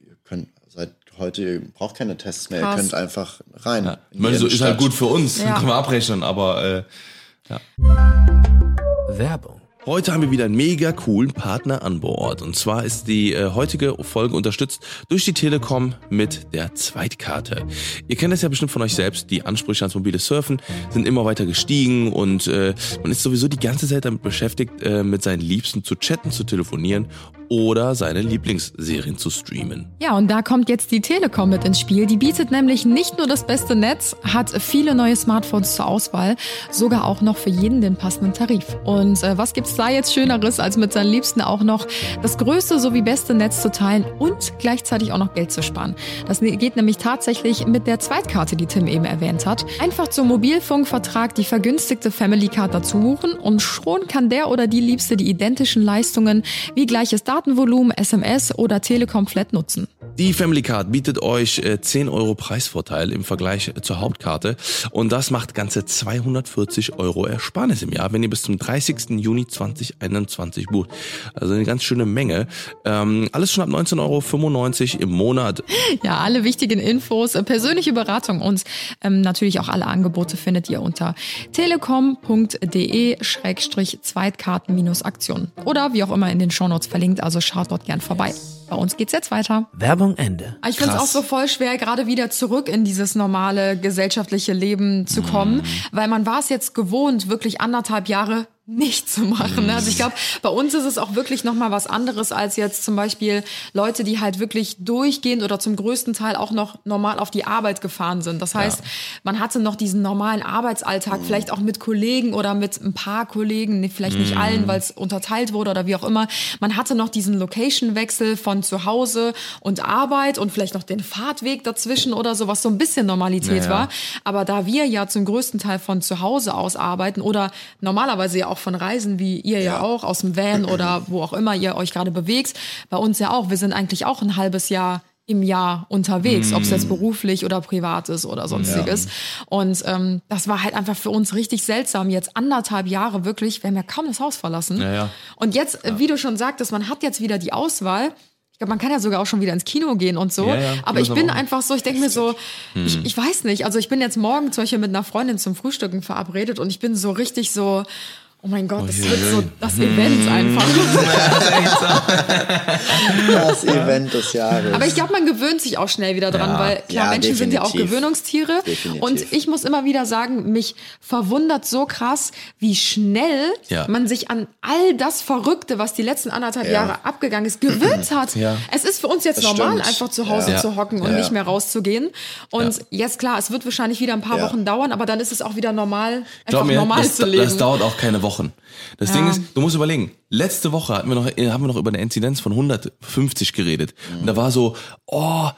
ihr könnt seit heute, ihr braucht keine Tests mehr, Krass. ihr könnt einfach rein. Ja. meine, so ist halt Innenstadt. gut für uns, Ja. können wir abrechnen, aber äh, Werbung. Heute haben wir wieder einen mega coolen Partner an Bord. Und zwar ist die äh, heutige Folge unterstützt durch die Telekom mit der Zweitkarte. Ihr kennt es ja bestimmt von euch selbst, die Ansprüche ans mobile Surfen sind immer weiter gestiegen und äh, man ist sowieso die ganze Zeit damit beschäftigt, äh, mit seinen Liebsten zu chatten, zu telefonieren oder seine Lieblingsserien zu streamen. Ja, und da kommt jetzt die Telekom mit ins Spiel. Die bietet nämlich nicht nur das beste Netz, hat viele neue Smartphones zur Auswahl, sogar auch noch für jeden den passenden Tarif. Und äh, was gibt's da jetzt Schöneres, als mit seinen Liebsten auch noch das größte sowie beste Netz zu teilen und gleichzeitig auch noch Geld zu sparen? Das ne- geht nämlich tatsächlich mit der Zweitkarte, die Tim eben erwähnt hat. Einfach zum Mobilfunkvertrag die vergünstigte Family Card dazu buchen und schon kann der oder die Liebste die identischen Leistungen wie gleiches Datenvolumen, SMS oder Telekom Flat nutzen. Die Family Card bietet euch äh, 10 Euro Preisvorteil im Vergleich äh, zur Hauptkarte und das macht ganze 240 Euro Ersparnis im Jahr, wenn ihr bis zum 30. Juni 2021 bucht. Also eine ganz schöne Menge. Ähm, alles schon ab 19,95 Euro im Monat. Ja, alle wichtigen Infos, äh, persönliche Beratung und ähm, natürlich auch alle Angebote findet ihr unter telekom.de-zweitkarten-aktion oder wie auch immer in den Shownotes verlinkt, also schaut dort gern vorbei. Bei uns geht's jetzt weiter. Werbung Ende. Ich finde es auch so voll schwer, gerade wieder zurück in dieses normale gesellschaftliche Leben zu kommen, weil man war es jetzt gewohnt, wirklich anderthalb Jahre nicht zu machen. ne? Also ich glaube, bei uns ist es auch wirklich noch mal was anderes als jetzt zum Beispiel Leute, die halt wirklich durchgehend oder zum größten Teil auch noch normal auf die Arbeit gefahren sind. Das heißt, man hatte noch diesen normalen Arbeitsalltag, vielleicht auch mit Kollegen oder mit ein paar Kollegen, nee, vielleicht nicht allen, weil es unterteilt wurde oder wie auch immer. Man hatte noch diesen Location-Wechsel von zu Hause und Arbeit und vielleicht noch den Fahrtweg dazwischen oder so, was so ein bisschen Normalität Ja, ja. war. Aber da wir ja zum größten Teil von zu Hause aus arbeiten oder normalerweise ja auch von Reisen, wie ihr ja, Ja. auch, aus dem Van [CLEARS THROAT] oder wo auch immer ihr euch gerade bewegt, bei uns ja auch, wir sind eigentlich auch ein halbes Jahr im Jahr unterwegs, ob es Mm. jetzt beruflich oder privat ist oder sonstiges. Und ähm, das war halt einfach für uns richtig seltsam. Jetzt anderthalb Jahre wirklich, wir haben ja kaum das Haus verlassen. Ja, ja. Und jetzt, wie du schon sagtest, man hat jetzt wieder die Auswahl. Ich glaube, man kann ja sogar auch schon wieder ins Kino gehen und so. Ja, ja, aber ich bin auch. einfach so, ich denke mir so, ich, ich weiß nicht. Also ich bin jetzt morgen zum Beispiel mit einer Freundin zum Frühstücken verabredet und ich bin so richtig so, oh mein Gott, das wird so das Event einfach. [LAUGHS] Das Event des Jahres. Aber ich glaube, man gewöhnt sich auch schnell wieder dran, Ja. weil klar, Ja, Menschen sind ja auch definitiv. Gewöhnungstiere. Definitiv. Und ich muss immer wieder sagen, mich verwundert so krass, wie schnell Ja. man sich an all das Verrückte, was die letzten anderthalb Ja. Jahre abgegangen ist, gewöhnt hat. Ja. Es ist für uns jetzt Das normal, stimmt. einfach zu Hause Ja. zu hocken und Ja. nicht mehr rauszugehen. Und jetzt klar, es wird wahrscheinlich wieder ein paar Ja. Wochen dauern, aber dann ist es auch wieder normal, Glaub einfach mir, normal das, zu leben. das dauert auch keine Wochen. Das Ja. Ding ist, du musst überlegen, letzte Woche hatten wir noch, äh, haben wir noch über eine Inzidenz von 150 geredet. Und da war so, oh,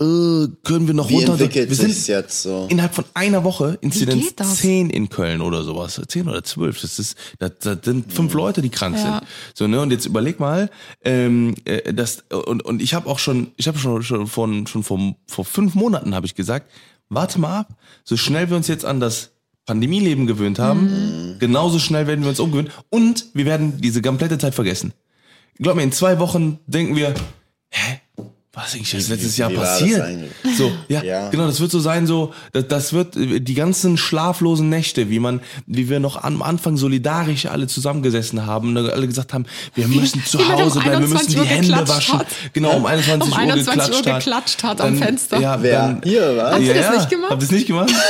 äh, können wir noch Wie runter? entwickelt wir sind jetzt so? innerhalb von einer Woche Inzidenz geht das? 10 in Köln oder sowas. 10 oder 12. Das ist, das, das sind fünf Leute, die krank Ja. sind. So, ne? Und jetzt überleg mal, ähm, äh, das, und, und ich habe auch schon, ich habe schon, schon von, schon vor, vor fünf Monaten habe ich gesagt, warte mal ab, so schnell wir uns jetzt an das Pandemieleben gewöhnt haben, genauso schnell werden wir uns umgewöhnen und wir werden diese komplette Zeit vergessen. Glaub mir, in zwei Wochen denken wir, hä, was ist eigentlich das letztes Jahr wie passiert? So, ja, Ja. genau, das wird so sein, so, das, das wird äh, die ganzen schlaflosen Nächte, wie man, wie wir noch am Anfang solidarisch alle zusammengesessen haben, ne, alle gesagt haben, wir müssen zu wie man um Hause bleiben, wir müssen 21 die Uhr Hände waschen. hat. Genau, um 21 Um Uhr 21 Uhr geklatscht, geklatscht hat am Fenster. Ja, Wer? dann, Ihr, was? Habt ihr das nicht gemacht? Habt ihr das nicht gemacht? [LAUGHS]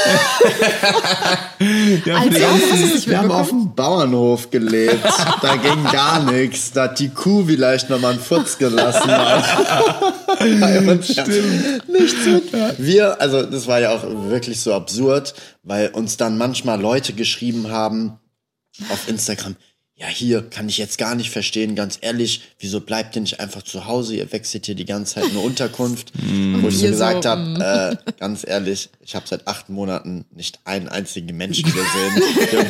ja, für Als die ob, ganzen- Wir haben auf dem Bauernhof gelebt. Da ging gar nichts. Da hat die Kuh vielleicht noch mal einen Furz gelassen. [LAUGHS] Stimmt. Nichts [LAUGHS] mit. Wir, also das war ja auch wirklich so absurd, weil uns dann manchmal Leute geschrieben haben auf Instagram, ja, hier kann ich jetzt gar nicht verstehen, ganz ehrlich, wieso bleibt ihr nicht einfach zu Hause? Ihr wechselt hier die ganze Zeit eine Unterkunft. [LAUGHS] Wo ich so gesagt habe, äh, ganz ehrlich, ich habe seit acht Monaten nicht einen einzigen Menschen gesehen.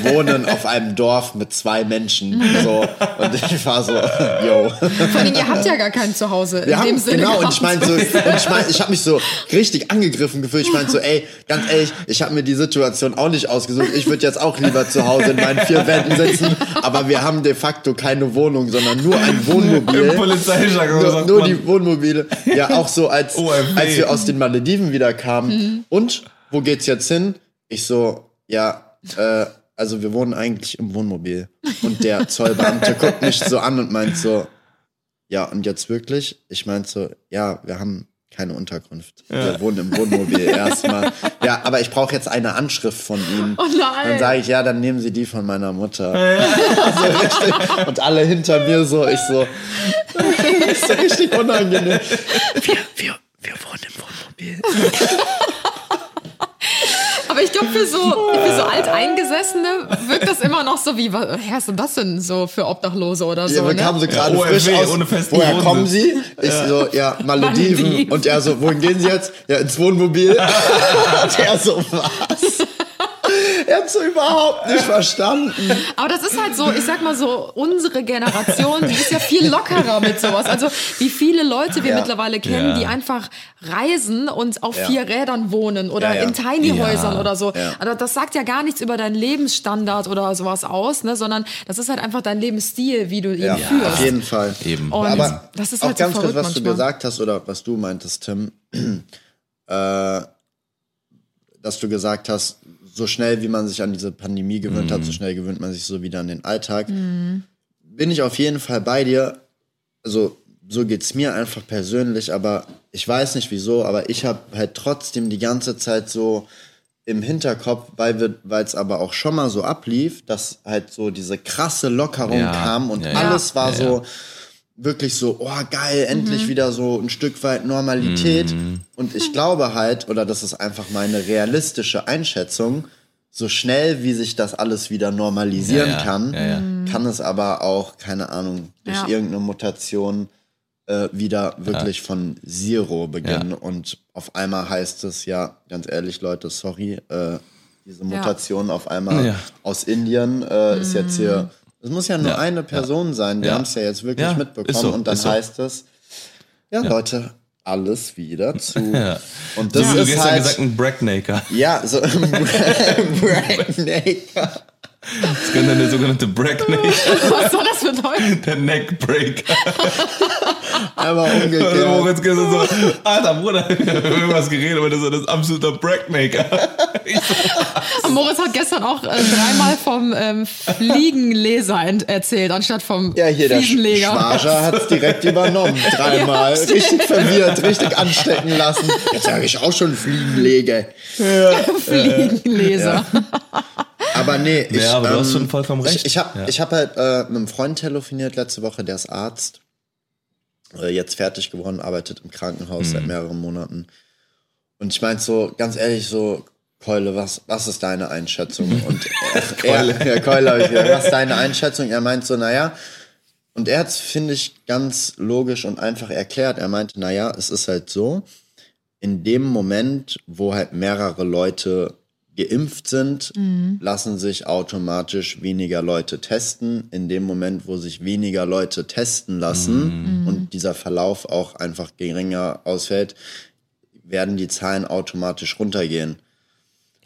Wir wohnen auf einem Dorf mit zwei Menschen. So. Und ich war so, yo. Vor allem, ihr habt ja gar kein Zuhause in Wir dem haben, Sinne. genau, und ich meine so, und ich mein, ich habe mich so richtig angegriffen gefühlt. Ich meine so, ey, ganz ehrlich, ich habe mir die Situation auch nicht ausgesucht. Ich würde jetzt auch lieber zu Hause in meinen vier Wänden sitzen, aber wir haben de facto keine Wohnung, sondern nur ein [LAUGHS] Wohnmobil. Im Polizeijargon Nur, nur die Wohnmobile. Ja, auch so, als, [LAUGHS] als wir aus den Malediven wieder kamen. Mhm. Und, wo geht's jetzt hin? Ich so, ja, äh, also wir wohnen eigentlich im Wohnmobil. Und der Zollbeamte guckt mich so an und meint so, ja, und jetzt wirklich? Ich meinte so, ja, wir haben keine Unterkunft. Wir wohnen im Wohnmobil [LAUGHS] erstmal. Ja, aber ich brauche jetzt eine Anschrift von Ihnen. Oh nein. Dann sage ich, ja, dann nehmen Sie die von meiner Mutter. [LAUGHS] so richtig. Und alle hinter mir so, ich so, [LAUGHS] ist so richtig unangenehm. Wir, wir, wir wohnen im Wohnmobil. Aber ich glaube, für so, für so Alteingesessene wirkt das immer noch so wie, was was ist denn das denn so für Obdachlose oder so? Ja, wir ne? kamen so gerade OMW, frisch aus. ohne festen Woher Wohnsitz. kommen Sie? Ich so, ja, Malediven. Malediven. Und er so, wohin gehen Sie jetzt? Ja, ins Wohnmobil. [LAUGHS] Und er so, was? [LAUGHS] Er hat so überhaupt nicht verstanden. Aber das ist halt so, ich sag mal so, unsere Generation, die ist ja viel lockerer mit sowas. Also wie viele Leute wir Ja. mittlerweile kennen, Ja. die einfach reisen und auf Ja. vier Rädern wohnen oder Ja, ja. in Tiny Häusern Ja. oder so. Ja. Also das sagt ja gar nichts über deinen Lebensstandard oder sowas aus, ne? sondern das ist halt einfach dein Lebensstil, wie du ihn Ja, führst. auf jeden Fall. Eben. Und Aber das ist auch halt so ganz kurz, was du manchmal. gesagt hast oder was du meintest, Tim, [CLEARS THROAT] äh, dass du gesagt hast, so schnell wie man sich an diese Pandemie gewöhnt hat, so schnell gewöhnt man sich so wieder an den Alltag. Bin ich auf jeden Fall bei dir. Also so geht's mir einfach persönlich, aber ich weiß nicht wieso, aber ich habe halt trotzdem die ganze Zeit so im Hinterkopf, weil es aber auch schon mal so ablief, dass halt so diese krasse Lockerung Ja, kam und ja, ja. alles war Ja, so wirklich so, oh geil, endlich wieder so ein Stück weit Normalität. Mhm. Und ich glaube halt, oder das ist einfach meine realistische Einschätzung, so schnell wie sich das alles wieder normalisieren Ja, ja, kann, ja, ja. kann es aber auch, keine Ahnung, durch Ja. irgendeine Mutation äh, wieder wirklich von Zero beginnen. Ja. Und auf einmal heißt es ja, ganz ehrlich, Leute, sorry, äh, diese Mutation auf einmal Ja. aus Indien äh, ist jetzt hier. Es muss ja nur Ja. eine Person sein. Wir Ja. haben es ja jetzt wirklich Ja, mitbekommen. so, und dann so. heißt es, ja, Leute, alles wieder [LAUGHS] zu. Ja. Und So das du ist gestern halt, gesagt, ein Bracknaker. ja, so [LAUGHS] Bracknaker. Das könnte der sogenannte Bracknaker, [LAUGHS] Was soll das bedeuten? der Neckbreaker. Aber Also umgekehrt. Moritz gestern so, alter Bruder, [LAUGHS] wir haben irgendwas geredet, aber das ist ein absoluter Bracknaker. [LAUGHS] Ich so, Moritz hat gestern auch äh, dreimal vom ähm, Fliegenleser ent erzählt, anstatt vom Ja, hier der Fliegenleger. Schwager hat es direkt übernommen. Dreimal. Ja, richtig verwirrt, richtig anstecken lassen. Jetzt sage ich auch schon Fliegenlege. Fliegenleser. Aber nee, ich, Ja, aber du hast ähm, schon vollkommen recht. Ich, ich habe Ja. ich hab halt äh, mit einem Freund telefoniert letzte Woche, der ist Arzt. Äh, jetzt fertig geworden, arbeitet im Krankenhaus Mhm. seit mehreren Monaten. Und ich meinte so, ganz ehrlich, so, Keule, was, was ist deine Einschätzung? [LAUGHS] Und er, [LAUGHS] Keule. Er, ja, Keule, ich gesagt, was ist deine Einschätzung? Er meint so, naja, und er hat es, finde ich, ganz logisch und einfach erklärt. Er meinte, naja, es ist halt so, in dem Moment, wo halt mehrere Leute geimpft sind, lassen sich automatisch weniger Leute testen. In dem Moment, wo sich weniger Leute testen lassen und dieser Verlauf auch einfach geringer ausfällt, werden die Zahlen automatisch runtergehen.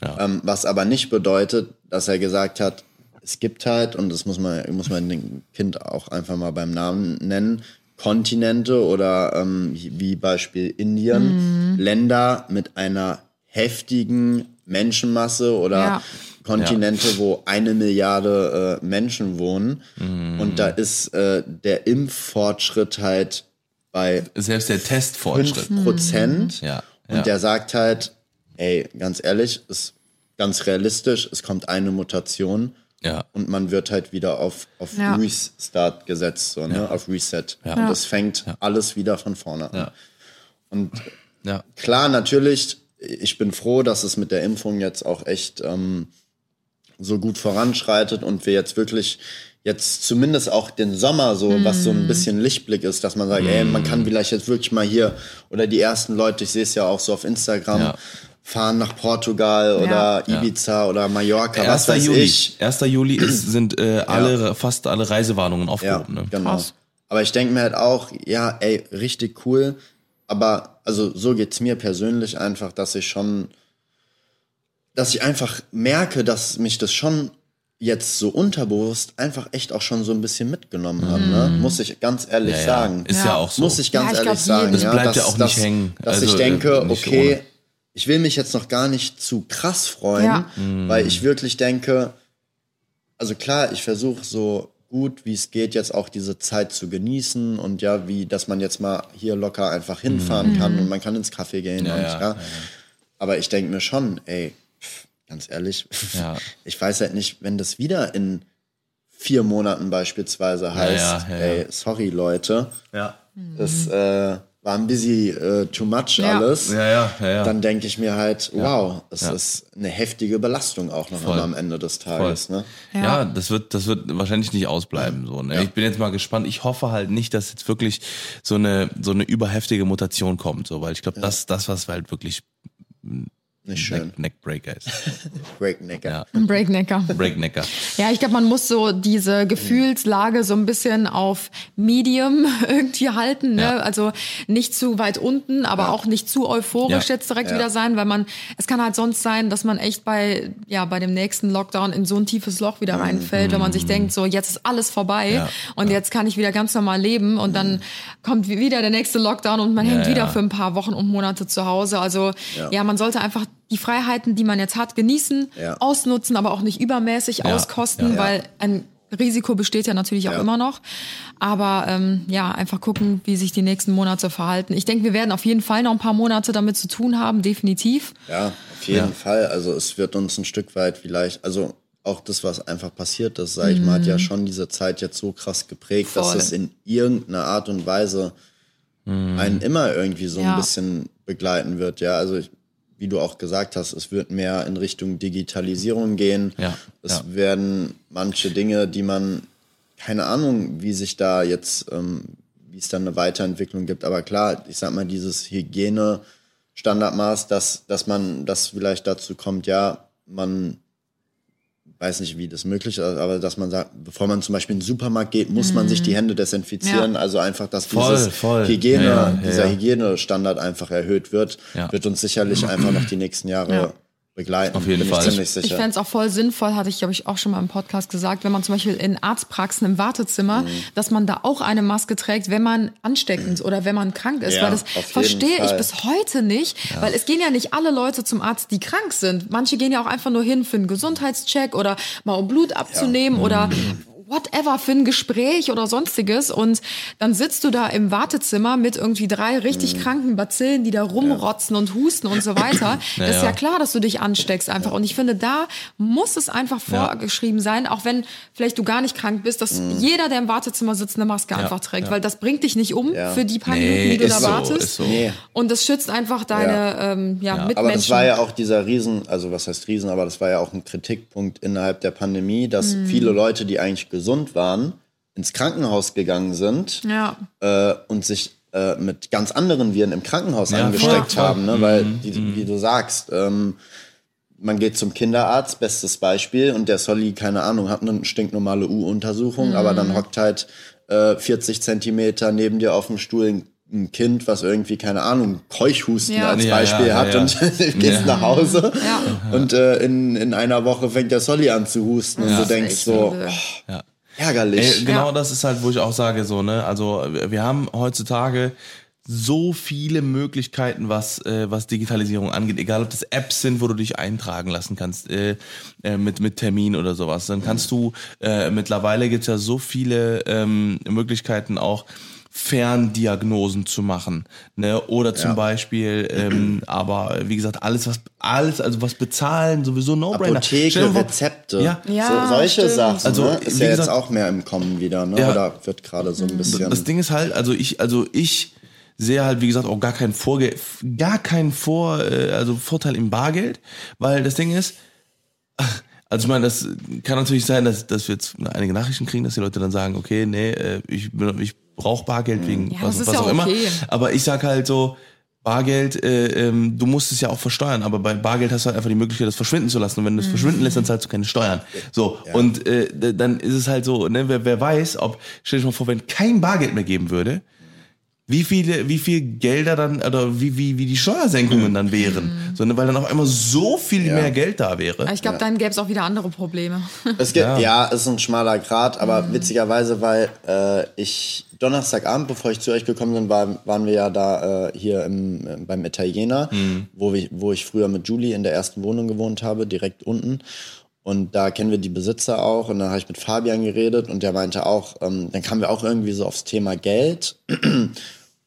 Ja. Ähm, was aber nicht bedeutet, dass er gesagt hat, es gibt halt, und das muss man, muss man dem Kind auch einfach mal beim Namen nennen, Kontinente oder ähm, wie Beispiel Indien, Länder mit einer heftigen Menschenmasse oder Ja. Kontinente, wo eine Milliarde äh, Menschen wohnen. Und da ist äh, der Impffortschritt halt bei Selbst der Testfortschritt. 5 Prozent. Ja, Und ja. der sagt halt, ey, ganz ehrlich, ist ganz realistisch, es kommt eine Mutation Ja. und man wird halt wieder auf, auf Ja. Restart gesetzt, so, ne? auf Reset. Ja. Und es fängt alles wieder von vorne an. Ja. Und Ja. klar, natürlich, ich bin froh, dass es mit der Impfung jetzt auch echt ähm, so gut voranschreitet und wir jetzt wirklich jetzt zumindest auch den Sommer so, was so ein bisschen Lichtblick ist, dass man sagt, ey, man kann vielleicht jetzt wirklich mal hier oder die ersten Leute, ich sehe es ja auch so auf Instagram, Ja. fahren nach Portugal oder Ja. Ibiza oder Mallorca, 1. was weiß Juli. ich. 1. Juli ist, [CLEARS THROAT] sind äh, alle, fast alle Reisewarnungen Ja, aufgehoben. ne? genau. Krass. Aber ich denke mir halt auch, ja, ey, richtig cool. Aber also so geht's mir persönlich einfach, dass ich schon, dass ich einfach merke, dass mich das schon jetzt so unterbewusst einfach echt auch schon so ein bisschen mitgenommen hat, ne? Muss ich ganz ehrlich Ja, ja. sagen. Ist ja, Ja. auch so. Muss ich ganz Ja, ich ehrlich glaub, sagen. Das ja, bleibt dass, ja auch nicht dass, hängen. Dass Also, ich denke, äh, nicht okay, ohne. ich will mich jetzt noch gar nicht zu krass freuen, Ja. weil ich wirklich denke, also klar, ich versuche so gut wie es geht jetzt auch diese Zeit zu genießen und ja, wie, dass man jetzt mal hier locker einfach hinfahren kann und man kann ins Café gehen Ja, und ja, ja. Aber ich denke mir schon, ey, pff, ganz ehrlich, Ja. [LAUGHS] ich weiß halt nicht, wenn das wieder in vier Monaten beispielsweise heißt, ja, ja, ja. ey, sorry Leute, Ja. das äh, war ein bisschen äh, too much Ja. alles. Ja, ja, ja, ja. Dann denke ich mir halt, wow, es Ja. ist eine heftige Belastung auch noch immer am Ende des Tages. Ne? Ja, Ja. das wird, das wird wahrscheinlich nicht ausbleiben. So, ne? Ich bin jetzt mal gespannt. Ich hoffe halt nicht, dass jetzt wirklich so eine so eine überheftige Mutation kommt, so, weil ich glaube, das das was halt wirklich Nicht schön. Neck, Neckbreaker ist. [LAUGHS] Breaknecker. Ja. Ein Breaknecker. Breaknecker. Ja, ich glaube, man muss so diese Gefühlslage so ein bisschen auf Medium [LAUGHS] irgendwie halten. Ne? Ja. Also nicht zu weit unten, aber auch nicht zu euphorisch Ja. jetzt direkt Ja. wieder sein, weil man, es kann halt sonst sein, dass man echt bei, ja, bei dem nächsten Lockdown in so ein tiefes Loch wieder reinfällt, wenn man sich denkt, so jetzt ist alles vorbei Mhm. Ja. und jetzt kann ich wieder ganz normal leben und dann kommt wieder der nächste Lockdown und man hängt ja. wieder für ein paar Wochen und Monate zu Hause. Also Ja. ja, man sollte einfach die Freiheiten, die man jetzt hat, genießen, Ja. ausnutzen, aber auch nicht übermäßig Ja, auskosten, ja, ja. weil ein Risiko besteht ja natürlich auch Ja. immer noch. Aber ähm, ja, einfach gucken, wie sich die nächsten Monate verhalten. Ich denke, wir werden auf jeden Fall noch ein paar Monate damit zu tun haben, definitiv. Ja, auf jeden Fall. Also es wird uns ein Stück weit vielleicht, also auch das, was einfach passiert ist, sage ich mal, hat ja schon diese Zeit jetzt so krass geprägt, dass Voll. es in irgendeiner Art und Weise einen immer irgendwie so Ja. ein bisschen begleiten wird. Ja, also ich, wie du auch gesagt hast, es wird mehr in Richtung Digitalisierung gehen. Ja, Es ja. werden manche Dinge, die man, keine Ahnung, wie sich da jetzt, ähm, wie es dann eine Weiterentwicklung gibt. Aber klar, ich sag mal, dieses Hygiene, Standardmaß, dass, dass man, das vielleicht dazu kommt, ja, man weiß nicht, wie das möglich ist, aber dass man sagt, bevor man zum Beispiel in den Supermarkt geht, muss man sich die Hände desinfizieren. Ja. Also einfach, dass Voll, dieses voll. Hygiene, Ja, ja, ja, dieser ja. Hygienestandard einfach erhöht wird, Ja. wird uns sicherlich einfach noch die nächsten Jahre Ja. Begleiten. Auf jeden Fall. Ich Ich fände es auch voll sinnvoll, hatte ich, glaube ich, auch schon mal im Podcast gesagt, wenn man zum Beispiel in Arztpraxen im Wartezimmer, Mhm. dass man da auch eine Maske trägt, wenn man ansteckend oder wenn man krank ist. Ja, weil das verstehe ich Fall. bis heute nicht, weil es gehen ja nicht alle Leute zum Arzt, die krank sind. Manche gehen ja auch einfach nur hin für einen Gesundheitscheck oder mal um Blut abzunehmen oder whatever für ein Gespräch oder sonstiges und dann sitzt du da im Wartezimmer mit irgendwie drei richtig Mhm. kranken Bazillen, die da rumrotzen und husten und so [CLEARS THROAT] weiter. Das ist Ja. ja klar, dass du dich ansteckst einfach. Und ich finde, da muss es einfach vorgeschrieben sein, auch wenn vielleicht du gar nicht krank bist, dass jeder, der im Wartezimmer sitzt, eine Maske einfach trägt, weil das bringt dich nicht um Ja. für die paar Nee, Minuten, die du da so, wartest. so. Nee. Und das schützt einfach deine ähm, ja, Mitmenschen. Aber das war ja auch dieser Riesen, also was heißt Riesen, aber das war ja auch ein Kritikpunkt innerhalb der Pandemie, dass Mhm. viele Leute, die eigentlich gesund waren, ins Krankenhaus gegangen sind ja. äh, und sich äh, mit ganz anderen Viren im Krankenhaus Ja, angesteckt voll, voll. haben, ne? weil, die, wie du sagst, ähm, man geht zum Kinderarzt, bestes Beispiel, und der Solly, keine Ahnung, hat eine stinknormale U-Untersuchung, aber dann hockt halt äh, 40 Zentimeter neben dir auf dem Stuhl ein, ein Kind, was irgendwie, keine Ahnung, Keuchhusten Ja. als Beispiel ja, hat ja, und [LAUGHS] ja. gehst Ja. nach Hause Ja. und äh, in, in einer Woche fängt der Solly an zu husten und du denkst so, oh, Ja. ärgerlich. Ey, genau Ja. das ist halt, wo ich auch sage, so, ne, also wir haben heutzutage so viele Möglichkeiten, was, äh, was Digitalisierung angeht, egal ob das Apps sind, wo du dich eintragen lassen kannst, äh, äh, mit, mit Termin oder sowas. Dann kannst du, äh, mittlerweile gibt's ja so viele ähm, Möglichkeiten auch, Ferndiagnosen zu machen, ne? Oder zum Ja. Beispiel, ähm, aber wie gesagt, alles was alles, also was bezahlen sowieso No-Brainer. Apotheke, vor- Rezepte, Ja, Ja, so, solche stimmt. Sachen. Also, ne? Ist ja jetzt gesagt- auch mehr im Kommen wieder, ne? Ja. Oder wird gerade so ein bisschen. Das Ding ist halt, also ich, also ich sehe halt, wie gesagt, auch gar keinen Vorge gar keinen Vor, äh, also Vorteil im Bargeld, weil das Ding ist, [LAUGHS] Also ich meine, das kann natürlich sein, dass, dass wir jetzt einige Nachrichten kriegen, dass die Leute dann sagen, okay, nee, äh, ich, bin- ich brauche Bargeld wegen Ja, was, was ja auch immer. okay. Aber ich sag halt so, Bargeld, äh, ähm, du musst es ja auch versteuern, aber bei Bargeld hast du halt einfach die Möglichkeit, das verschwinden zu lassen. Und wenn du es verschwinden lässt, dann zahlst du keine Steuern. So, und äh, dann ist es halt so, ne, wer, wer weiß, ob, stell dir mal vor, wenn kein Bargeld mehr geben würde, wie viele, wie viel Gelder dann, oder wie, wie, wie die Steuersenkungen dann wären. So, ne, weil dann auf einmal so viel mehr Geld da wäre. Ich glaube, dann gäbe es auch wieder andere Probleme. [LAUGHS] Es gibt, Ja. ja. es ist ein schmaler Grat, aber witzigerweise, weil äh, ich Donnerstagabend, bevor ich zu euch gekommen bin, war, waren wir ja da äh, hier im, äh, beim Italiener, wo, wir, wo ich früher mit Julie in der ersten Wohnung gewohnt habe, direkt unten. Und da kennen wir die Besitzer auch. Und dann habe ich mit Fabian geredet und der meinte auch, ähm, dann kamen wir auch irgendwie so aufs Thema Geld.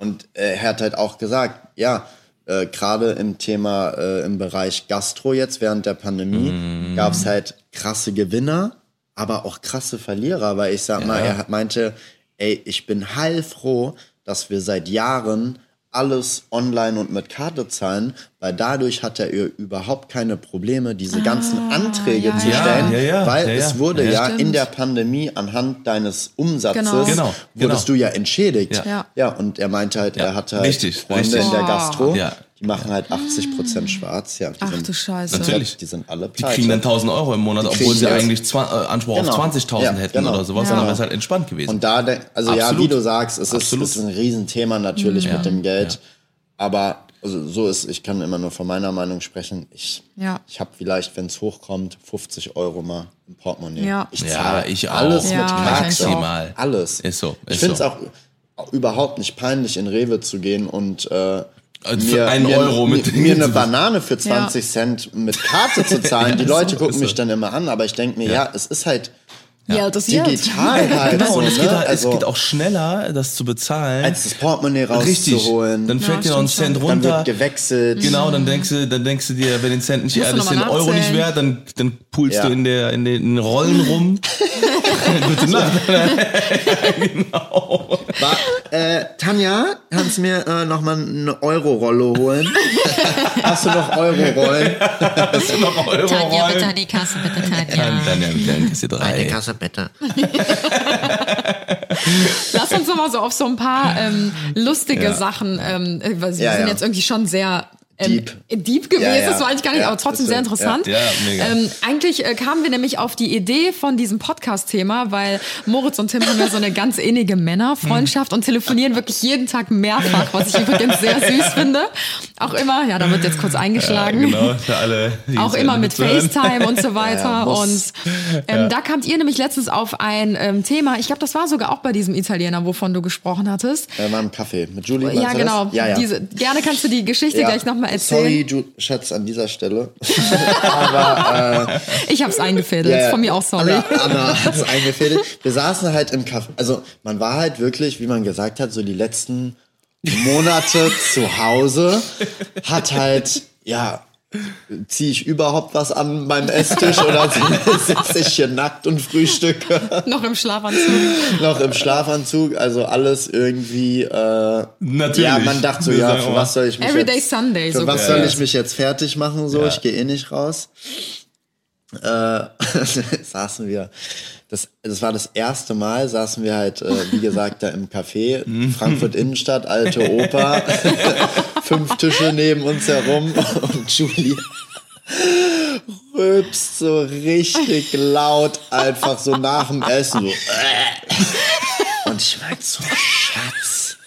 Und äh, er hat halt auch gesagt, ja, äh, gerade im Thema, äh, im Bereich Gastro jetzt während der Pandemie gab es halt krasse Gewinner, aber auch krasse Verlierer, weil ich sag mal, er meinte, ey, ich bin heilfroh, dass wir seit Jahren alles online und mit Karte zahlen, weil dadurch hat er überhaupt keine Probleme, diese ganzen Anträge ja, zu ja. stellen, Ja, ja, weil ja, ja. es wurde Ja, in der Pandemie anhand deines Umsatzes Genau. Genau, wurdest genau. du ja entschädigt. Ja. Und er meinte halt, er hatte halt richtig, Freunde richtig. in der. Gastro, Ja. Die machen halt 80 Prozent schwarz. Ja, die Ach sind, du Scheiße. Natürlich. Die sind alle Die pleite. kriegen dann 1000 Euro im Monat, Die obwohl sie eigentlich äh, Anspruch Genau. auf 20.000 Ja, hätten genau. oder sowas. Ja. Dann wäre es halt entspannt gewesen. Und da, also ja, Absolut. wie du sagst, es ist, ist ein Riesenthema natürlich Mhm. mit dem Geld. Aber also so ist, ich kann immer nur von meiner Meinung sprechen. Ich, Ja. ich habe vielleicht, wenn es hochkommt, 50 Euro mal im Portemonnaie. Ja. Ich Ja, zahle ich auch. alles Ja, mit Karte. maximal. Alles. Ist so, ich ist finde es so. auch überhaupt nicht peinlich, in Rewe zu gehen und äh, Also für einen Euro mir, mit- mir eine Banane für 20 Cent mit Karte zu zahlen. [LAUGHS] Die Leute so, gucken mich dann immer an, aber ich denke mir, ja. es ist halt Ja, das jetzt. digital [LAUGHS] halt. Genau, so, und es ne? geht, halt, also, es geht auch schneller, das zu bezahlen. als das Portemonnaie Richtig. rauszuholen. Dann fällt dir noch ein Cent dann runter. wird gewechselt. Genau, dann denkst du, dann denkst du dir, wenn den Cent nicht, äh, das den Euro nicht wert, dann, dann pulst Ja. du in der, in den Rollen rum. [LAUGHS] [LAUGHS] Gute Nacht. genau. War, äh, Tanja, kannst du mir äh, noch mal eine Euro-Rolle holen? Hast du noch Euro-Rollen? Hast du noch Euro Tanja, bitte an die Kasse, bitte Tanja. Dann, dann, dann, dann kriegst du drei. Kasse bitte. [LAUGHS] Lass uns noch mal so auf so ein paar ähm, lustige Ja. Sachen, ähm, äh, weil wir Ja, sind ja. jetzt irgendwie schon sehr ähm, Deep. deep gewesen, Ja, ja. das war eigentlich gar nicht, Ja, aber trotzdem sehr interessant. Ja, mega. Ähm, eigentlich äh, kamen wir nämlich auf die Idee von diesem Podcast-Thema, weil Moritz und Tim haben ja so eine ganz innige Männerfreundschaft und telefonieren wirklich jeden Tag mehrfach, was ich übrigens sehr süß finde. Auch immer, ja, da wird jetzt kurz eingeschlagen. Genau, für alle. Auch immer mit. FaceTime und so [LAUGHS] weiter. Und ähm, da kamt ihr nämlich letztens auf ein ähm, Thema, ich glaube, das war sogar auch bei diesem Italiener, wovon du gesprochen hattest. Äh, war im Kaffee. Mit Julie Ja, genau. Das? Ja, ja. Diese, gerne kannst du die Geschichte gleich nochmal erzählen. Sorry, Ju Schatz, an dieser Stelle. [LAUGHS] [LAUGHS] Ich habe es eingefädelt. Ja, Von mir auch sorry. Anna, Anna hat's eingefädelt. Wir saßen halt im Kaffee. Also man war halt wirklich, wie man gesagt hat, so die letzten Monate zu Hause. Hat halt, ja, ziehe ich überhaupt was an meinem Esstisch oder [LAUGHS] sitze ich hier nackt und frühstücke Noch im Schlafanzug. noch im Schlafanzug? Also alles irgendwie. Äh, Natürlich. Ja, man dachte so, Wir ja, für was soll ich mich Everyday jetzt, Sunday für sogar. was soll ich mich jetzt fertig machen? So, Ja. ich gehe eh nicht raus. Äh, [LAUGHS] saßen wir. Das, das war das erste Mal, saßen wir halt, äh, wie gesagt, da im Café, Frankfurt Innenstadt, alte Oper, [LAUGHS] fünf Tische neben uns herum und Julie rülpst so richtig laut, einfach so nach dem Essen. So. Und ich meinte so, Schatz.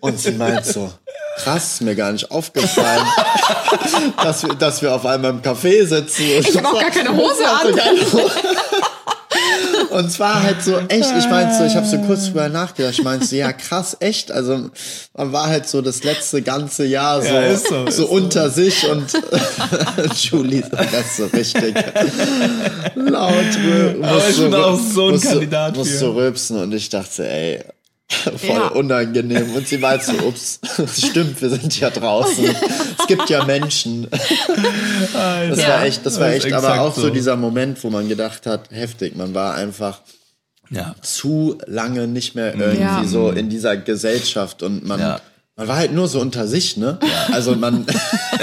Und sie meint so, krass, ist mir gar nicht aufgefallen, dass wir, dass wir auf einmal im Café sitzen. Ich habe auch gar keine Hose [LAUGHS] an. Und es war halt so echt, ich meinte so, ich habe so kurz drüber nachgedacht, ich meinte so, ja krass, echt, also man war halt so das letzte ganze Jahr so, Ja, so, so, ist so. unter sich und [LAUGHS] Julie, das so richtig laut Aber ich musste bin auch so ein musste- Kandidat musste rülpsen und ich dachte, ey, [LAUGHS] voll Ja. unangenehm. Und sie war halt so, ups, [LAUGHS] stimmt, wir sind ja draußen. Es gibt ja Menschen. [LAUGHS] Das Ja. war echt, das war echt, aber auch so so. dieser Moment, wo man gedacht hat, heftig, man war einfach Ja. zu lange nicht mehr irgendwie Ja. so in dieser Gesellschaft und man, Ja. man war halt nur so unter sich, ne? Also man,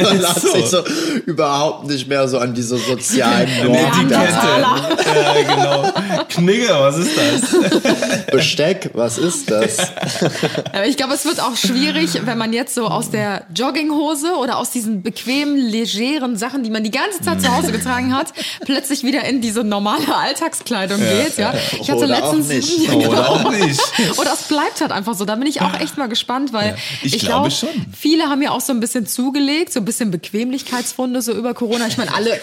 man hat so. sich so überhaupt nicht mehr so an diese sozialen Normen die. Kette. Ja, genau. Knigge, was ist das? Besteck, was ist das? [LAUGHS] Aber ich glaube, es wird auch schwierig, wenn man jetzt so aus der Jogginghose oder aus diesen bequemen, legeren Sachen, die man die ganze Zeit zu Hause getragen hat, plötzlich wieder in diese normale Alltagskleidung geht. Ja, ich hatte Oder auch letztens nicht. [LAUGHS] Ja, genau. Oder auch nicht. Oder es bleibt halt einfach so. Da bin ich auch echt mal gespannt, weil Ich ich, glaube glaub, schon. viele haben ja auch so ein bisschen zugelegt, so ein bisschen Bequemlichkeitsfunde so über Corona. Ich meine, alle,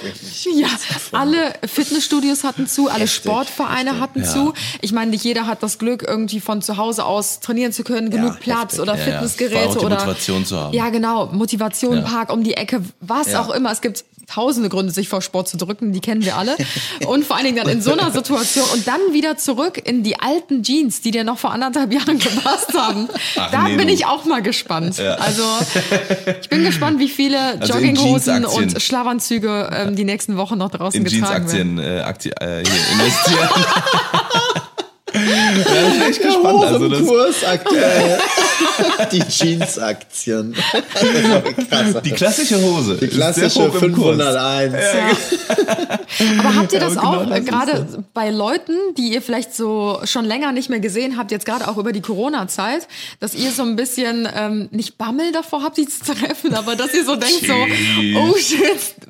ja, alle Fitnessstudios hatten zu, alle Sportvereine hatten zu. Ich meine, nicht jeder hat das Glück, irgendwie von zu Hause aus trainieren zu können, genug Platz heftig. oder Ja, ja. Fitnessgeräte oder Motivation zu haben. Ja, genau, Motivation, Park um die Ecke, was Ja. auch immer. Es gibt tausende Gründe, sich vor Sport zu drücken, die kennen wir alle. Und vor allen Dingen dann in so einer Situation und dann wieder zurück in die alten Jeans, die dir noch vor anderthalb Jahren [LAUGHS] gepasst haben. Ach, da nee, bin ich auch mal gespannt. Also [LAUGHS] ich bin gespannt, wie viele Also in Jogginghosen und Schlafanzüge ähm, die nächsten Wochen noch draußen In getragen werden. Jeansaktien äh, äh, investieren. [LAUGHS] ja, ich bin echt gespannt. Also das, Kurs aktuell. Die Jeans-Aktien. Krass. [LAUGHS] die klassische Hose. Die klassische hoch im Kurs. 501. Aber habt ihr das Ja, genau auch das gerade bei Leuten, die ihr vielleicht so schon länger nicht mehr gesehen habt, jetzt gerade auch über die Corona-Zeit, dass ihr so ein bisschen ähm, nicht Bammel davor habt, die zu treffen, aber dass ihr so denkt so, Tschüss. oh shit,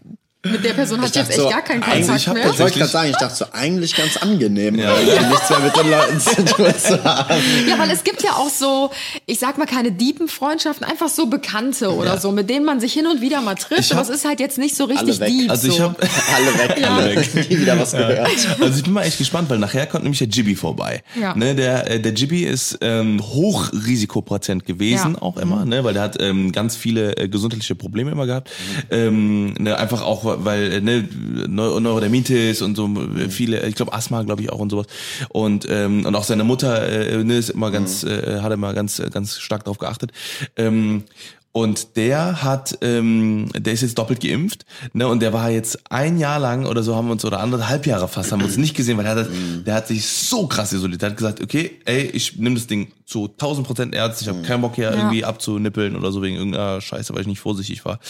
mit der Person hat Ich jetzt echt so, gar keinen eigentlich Kontakt hab mehr. das- Ich wollte gerade sagen, ich dachte so, eigentlich ganz angenehm, Ja. irgendwie nichts mehr mit den Leuten zu tun zu haben. Ja, weil es gibt ja auch so, ich sag mal keine Diepenfreundschaften, einfach so Bekannte oder so, mit denen man sich hin und wieder mal trifft. Ich aber es ist halt jetzt nicht so richtig Alle weg. Dieb. Also ich so. habe [LAUGHS] Alle weg, alle weg. Nie wieder was gehört. Also ich bin mal echt gespannt, weil nachher kommt nämlich der Jibby vorbei. Ja. Ne, der, äh, der Jibby ist ähm, Hochrisikopatient gewesen, Ja. auch immer, ne, weil der hat ähm, ganz viele äh, gesundheitliche Probleme immer gehabt. Ähm, ne, einfach auch, weil äh, ne, Neu Neurodermitis und so äh, viele, ich glaube Asthma, glaube ich auch und sowas. Und ähm, und auch seine Mutter äh, ne, ist immer ganz, äh, hat immer ganz äh, ganz stark darauf geachtet. Ähm, und der hat, ähm, der ist jetzt doppelt geimpft, ne? Und der war jetzt ein Jahr lang oder so haben wir uns oder anderthalb Jahre fast haben wir uns nicht gesehen, weil der hat, der hat sich so krass isoliert. Der hat gesagt, okay, ey, ich nehme das Ding zu 1000 Prozent ernst. Ich habe keinen Bock hier irgendwie abzunippeln oder so wegen irgendeiner Scheiße, weil ich nicht vorsichtig war.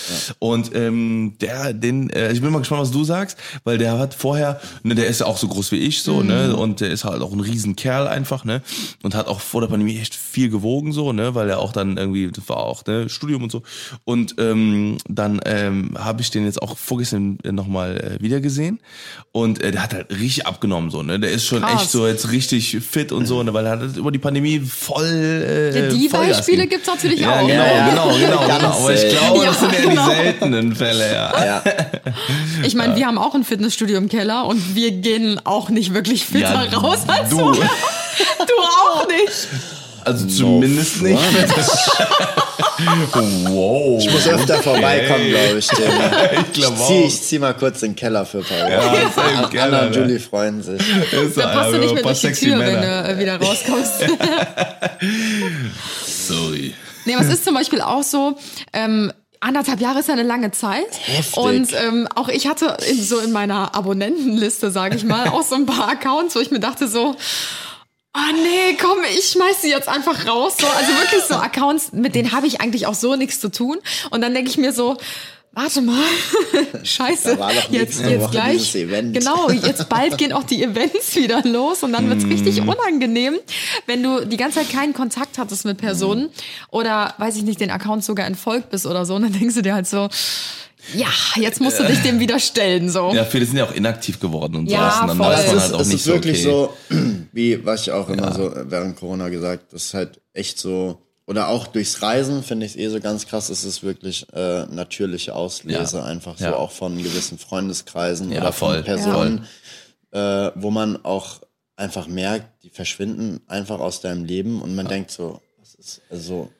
Und ähm, der, den, äh, ich bin mal gespannt, was du sagst, weil der hat vorher, ne, der ist ja auch so groß wie ich so, ne? Und der ist halt auch ein riesen Kerl einfach, ne? Und hat auch vor der Pandemie echt viel gewogen so, ne? Weil er auch dann irgendwie, das war auch ne Studium und so. Und ähm, dann ähm, habe ich den jetzt auch vorgestern nochmal äh, wieder gesehen und äh, der hat halt richtig abgenommen so, ne? Der ist schon Krass. echt so jetzt richtig fit und so, ne? Weil er hat über die Pandemie voll äh, Ja, die Vollgas Beispiele gegeben. gibt's natürlich ja, auch. Genau, Ja, ja. genau, genau, genau. Aber ich selten. glaube, Ja, das sind ja genau. die seltenen Fälle, ja. Ja. [LAUGHS] Ich meine, wir haben auch ein Fitnessstudio im Keller und wir gehen auch nicht wirklich fitter Ja, raus als du. vorher. [LAUGHS] Du auch nicht. Also zumindest nicht. [LAUGHS] wow. Ich muss öfter vorbeikommen, glaube ich. Dem. [LAUGHS] Ich glaube Ich zieh, ich zieh mal kurz den Keller für ein paar Wochen. Ja, im Keller, Anna und? Julie freuen sich. Ist Da passt du aber nicht ein mehr durch die sexy Tür, wenn Männer. du äh, wieder rauskommst. [LAUGHS] Sorry. Nee, aber es ist zum Beispiel auch so, ähm, anderthalb Jahre ist ja eine lange Zeit. Heftig. Und ähm, auch ich hatte in, so in meiner Abonnentenliste, sage ich mal, auch so ein paar Accounts, wo ich mir dachte so, Ah nee, komm, ich schmeiß sie jetzt einfach raus. So, also wirklich so Accounts, mit denen habe ich eigentlich auch so nichts zu tun. Und dann denke ich mir so, warte mal, [LAUGHS] scheiße, jetzt, jetzt gleich, genau, jetzt bald gehen auch die Events wieder los und dann wird's richtig unangenehm, wenn du die ganze Zeit keinen Kontakt hattest mit Personen oder, weiß ich nicht, den Account sogar entfolgt bist oder so und dann denkst du dir halt so, ja, jetzt musst du dich dem wieder stellen, so. Ja, viele sind ja auch inaktiv geworden und Ja, sowas. Und dann voll. weiß Es man ist, halt auch es nicht ist so, wirklich okay. so, [CLEARS THROAT] wie was ich auch immer so während Corona gesagt, das ist halt echt so, oder auch durchs Reisen finde ich es eh so ganz krass, es ist wirklich äh, natürliche Auslese, Ja. einfach so Ja. auch von gewissen Freundeskreisen Ja, oder voll, von Personen, äh, wo man auch einfach merkt, die verschwinden einfach aus deinem Leben und man denkt so, was ist, also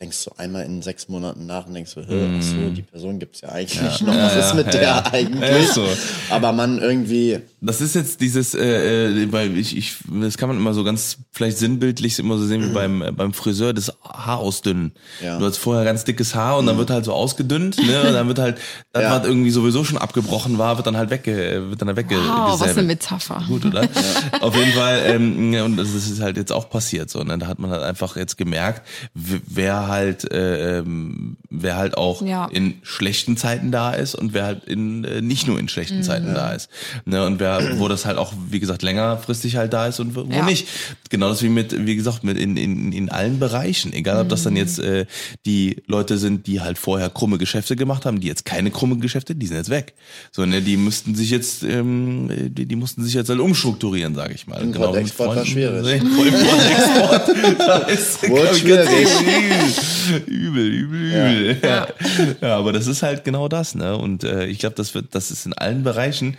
denkst du einmal in sechs Monaten nach und denkst so, hä, ach so, die Person gibt's ja eigentlich noch, was ist mit ja, der ja. eigentlich? Ja, so. Aber man irgendwie, Das ist jetzt dieses, äh, äh, weil ich, ich, das kann man immer so ganz vielleicht sinnbildlich immer so sehen wie beim äh, beim Friseur das Haar ausdünnen. Ja. Du hast vorher ganz dickes Haar und dann wird halt so ausgedünnt, ne? Und dann wird halt, [LAUGHS] das Ja. was irgendwie sowieso schon abgebrochen war, wird dann halt wegge, wird dann halt wegge. Wow, was gesäbelt. eine Metapher. Gut, oder? [LAUGHS] Auf jeden Fall, ähm, ja, und das ist halt jetzt auch passiert so. Ne? Da hat man halt einfach jetzt gemerkt, wer wer halt, äh, ähm, wer halt auch Ja. in schlechten Zeiten da ist und wer halt in äh, nicht nur in Mhm. schlechten Zeiten da ist. Ne, und wer, wo das halt auch, wie gesagt, längerfristig halt da ist und wo Ja. nicht. Genau das wie mit, wie gesagt, mit in, in, in allen Bereichen. Egal, ob das dann jetzt äh, die Leute sind, die halt vorher krumme Geschäfte gemacht haben, die jetzt keine krumme Geschäfte, die sind jetzt weg. So, ne, die müssten sich jetzt, ähm, die, die mussten sich jetzt halt umstrukturieren, sage ich mal. Import, mit Export war schwierig. [LAUGHS] Import, Export, [LAUGHS] da ist ganz schwierig. [LAUGHS] übel, übel, übel. Ja. Ja. aber das ist halt genau das, ne? Und äh, ich glaube, das wird, das ist in allen Bereichen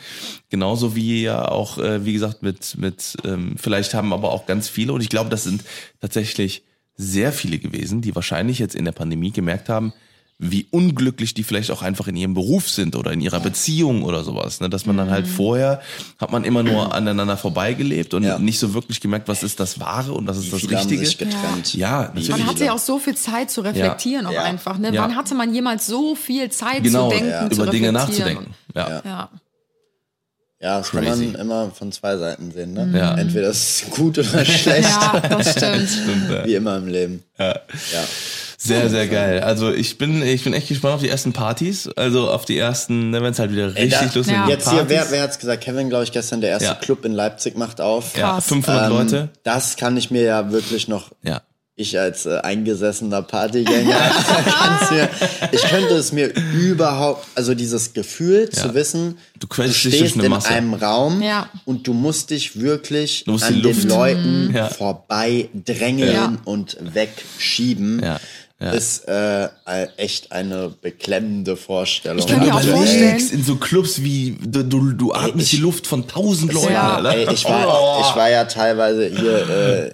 genauso wie ja auch, äh, wie gesagt, mit mit ähm, vielleicht haben aber auch ganz viele und ich glaube, das sind tatsächlich sehr viele gewesen, die wahrscheinlich jetzt in der Pandemie gemerkt haben, wie unglücklich die vielleicht auch einfach in ihrem Beruf sind oder in ihrer Beziehung oder sowas. Ne? Dass man dann halt vorher hat man immer nur aneinander vorbeigelebt und Ja. nicht so wirklich gemerkt, was ist das Wahre und was ist das Richtige. sich getrennt. Ja, Wie natürlich. Man hatte ja auch so viel Zeit zu reflektieren auch Ja. einfach. Ne? Ja. Wann hatte man jemals so viel Zeit genau, zu denken, ja. zu über Dinge nachzudenken. Ja. Ja. Ja, das Crazy. kann man immer von zwei Seiten sehen. Ne? Ja. Entweder es ist gut oder [LAUGHS] schlecht. ja, das stimmt. [LAUGHS] Wie immer im Leben. Ja. Ja. Sehr, sehr geil. Also ich bin, ich bin echt gespannt auf die ersten Partys. Also auf die ersten, wenn es halt wieder Ey, richtig da- losgeht. Ja. Jetzt hier, wer, Partys. wer hat's gesagt? Kevin, glaube ich, gestern der erste Ja. Club in Leipzig macht auf. ja, Krass. 500 Ähm, Leute. Das kann ich mir ja wirklich noch, Ja. ich als äh, eingesessener Partygänger, [LAUGHS] kann's mir, ich könnte es mir überhaupt, also dieses Gefühl Ja. zu wissen, Du du quälst dich stehst durch eine in Masse. einem Raum Ja. und du musst dich wirklich musst an den Leuten Ja. vorbei drängeln Ja. und wegschieben. Ja. Ja. Ist äh, echt eine beklemmende Vorstellung. Ich kann mir auch vorstellen- in so Clubs wie du, du, du atmest ich- die Luft von tausend Leuten. Ja. Ey, ich, war, ich war ja teilweise hier äh,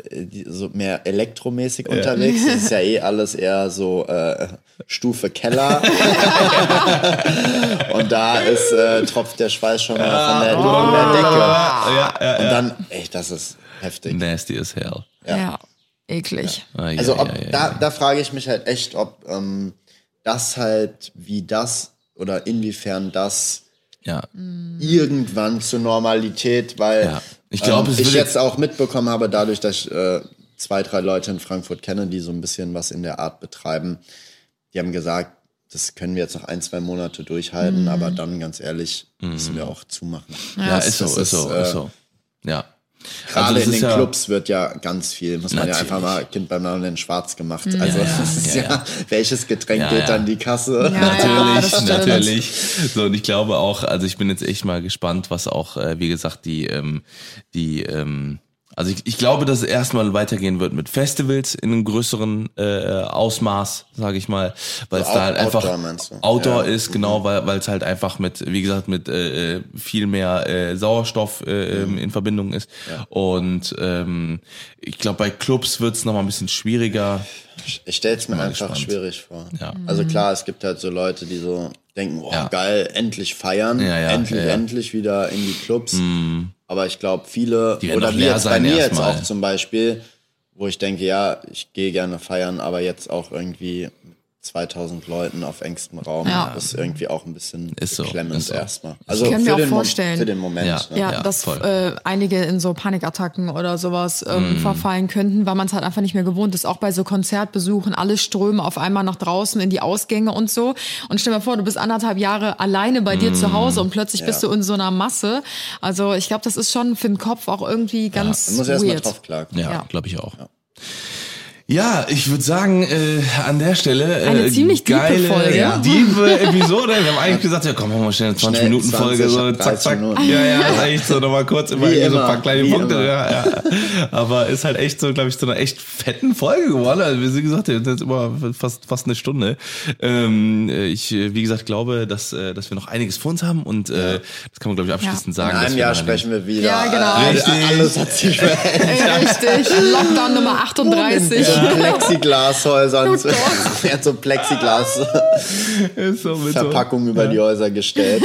so mehr elektromäßig unterwegs. Das ist ja eh alles eher so äh, Stufe Keller. [LAUGHS] Und da ist, äh, tropft der Schweiß schon mal von der, von der Decke. ja, ja, Und ja. dann, ey, das ist heftig. Nasty as hell. Ja. Eklig. Ah, ja, Also ob, ja, ja, da, ja. da frage ich mich halt echt, ob ähm, das halt, wie das oder inwiefern das ja. irgendwann zur Normalität, weil Ja. Ich glaub, ähm, es ich jetzt auch mitbekommen habe, dadurch, dass ich äh, zwei, drei Leute in Frankfurt kenne, die so ein bisschen was in der Art betreiben, die haben gesagt, das können wir jetzt noch ein, zwei Monate durchhalten, aber dann ganz ehrlich müssen wir auch zumachen. Mhm. Ja, ist so, ist so, äh, ist so. Ja. Gerade das in den ja- Clubs wird ja ganz viel, muss man ja einfach mal Kind beim Namen nennen, schwarz gemacht. Also ja, ja, ja, ja. welches Getränk Ja, geht ja. an die Kasse? Natürlich, natürlich. So, und ich glaube auch, also ich bin jetzt echt mal gespannt, was auch, äh, wie gesagt, die, ähm, die, ähm, also ich, ich glaube, dass es erstmal weitergehen wird mit Festivals in einem größeren äh, Ausmaß, sage ich mal, weil es So da halt einfach Outdoor meinst du? Outdoor Ja. ist, genau, weil weil es halt einfach mit, wie gesagt, mit äh, viel mehr äh, Sauerstoff äh, ähm, in Verbindung ist. Und ähm, ich glaube, bei Clubs wird es nochmal ein bisschen schwieriger. Ich stelle es mir einfach gespannt. schwierig vor. Ja. Also klar, es gibt halt so Leute, die so denken, oh Ja. geil, endlich feiern, Ja, ja, endlich, ja, ja. endlich wieder in die Clubs. Aber ich glaube, viele, oder wie jetzt bei mir jetzt erstmal. auch zum Beispiel, wo ich denke, ja, ich gehe gerne feiern, aber jetzt auch irgendwie 2000 Leuten auf engstem Raum Ja. ist irgendwie auch ein bisschen Ist so, beklemmend ist so. erstmal. Also kann mir auch den Mo- vorstellen. für den Moment. Ja. ne? Ja, Ja, dass äh, einige in so Panikattacken oder sowas ähm, verfallen könnten, weil man es halt einfach nicht mehr gewohnt ist. Auch bei so Konzertbesuchen, alle strömen auf einmal nach draußen in die Ausgänge und so. Und stell dir mal vor, du bist anderthalb Jahre alleine bei dir zu Hause und plötzlich bist du in so einer Masse. Also ich glaube, das ist schon für den Kopf auch irgendwie ganz Man muss erst mal weird. drauf klarkommen. Ja, Ja. glaube ich auch. Ja, ich würde sagen, äh, an der Stelle äh, Eine ziemlich tiefe geile, Folge. Ja, tiefe Episode. Wir haben eigentlich gesagt, ja komm, machen wir schnell eine 20 Schnell, Minuten Folge, 20, so zack, 30 zack. Minuten. Ja, ja, ist [LAUGHS] echt so nochmal kurz immer, irgendwie so ein immer, paar kleine Punkte. immer. Ja, ja. Aber ist halt echt so, glaube ich, so eine echt fetten Folge geworden. Also wie Sie gesagt, haben, das ist immer fast fast eine Stunde. Ähm, ich, äh, wie gesagt, glaube, dass äh, dass wir noch einiges vor uns haben und äh, das kann man glaube ich abschließend In sagen. dass einem wir Jahr sprechen wir wieder. Ja, genau. Äh, Richtig. Alles hat sich verändert. Richtig. [LAUGHS] Lockdown Nummer 38. [LAUGHS] Plexiglashäusern. Oh Gott. [LAUGHS] Er hat so Plexiglas-Verpackungen [LAUGHS] so über die Häuser gestellt.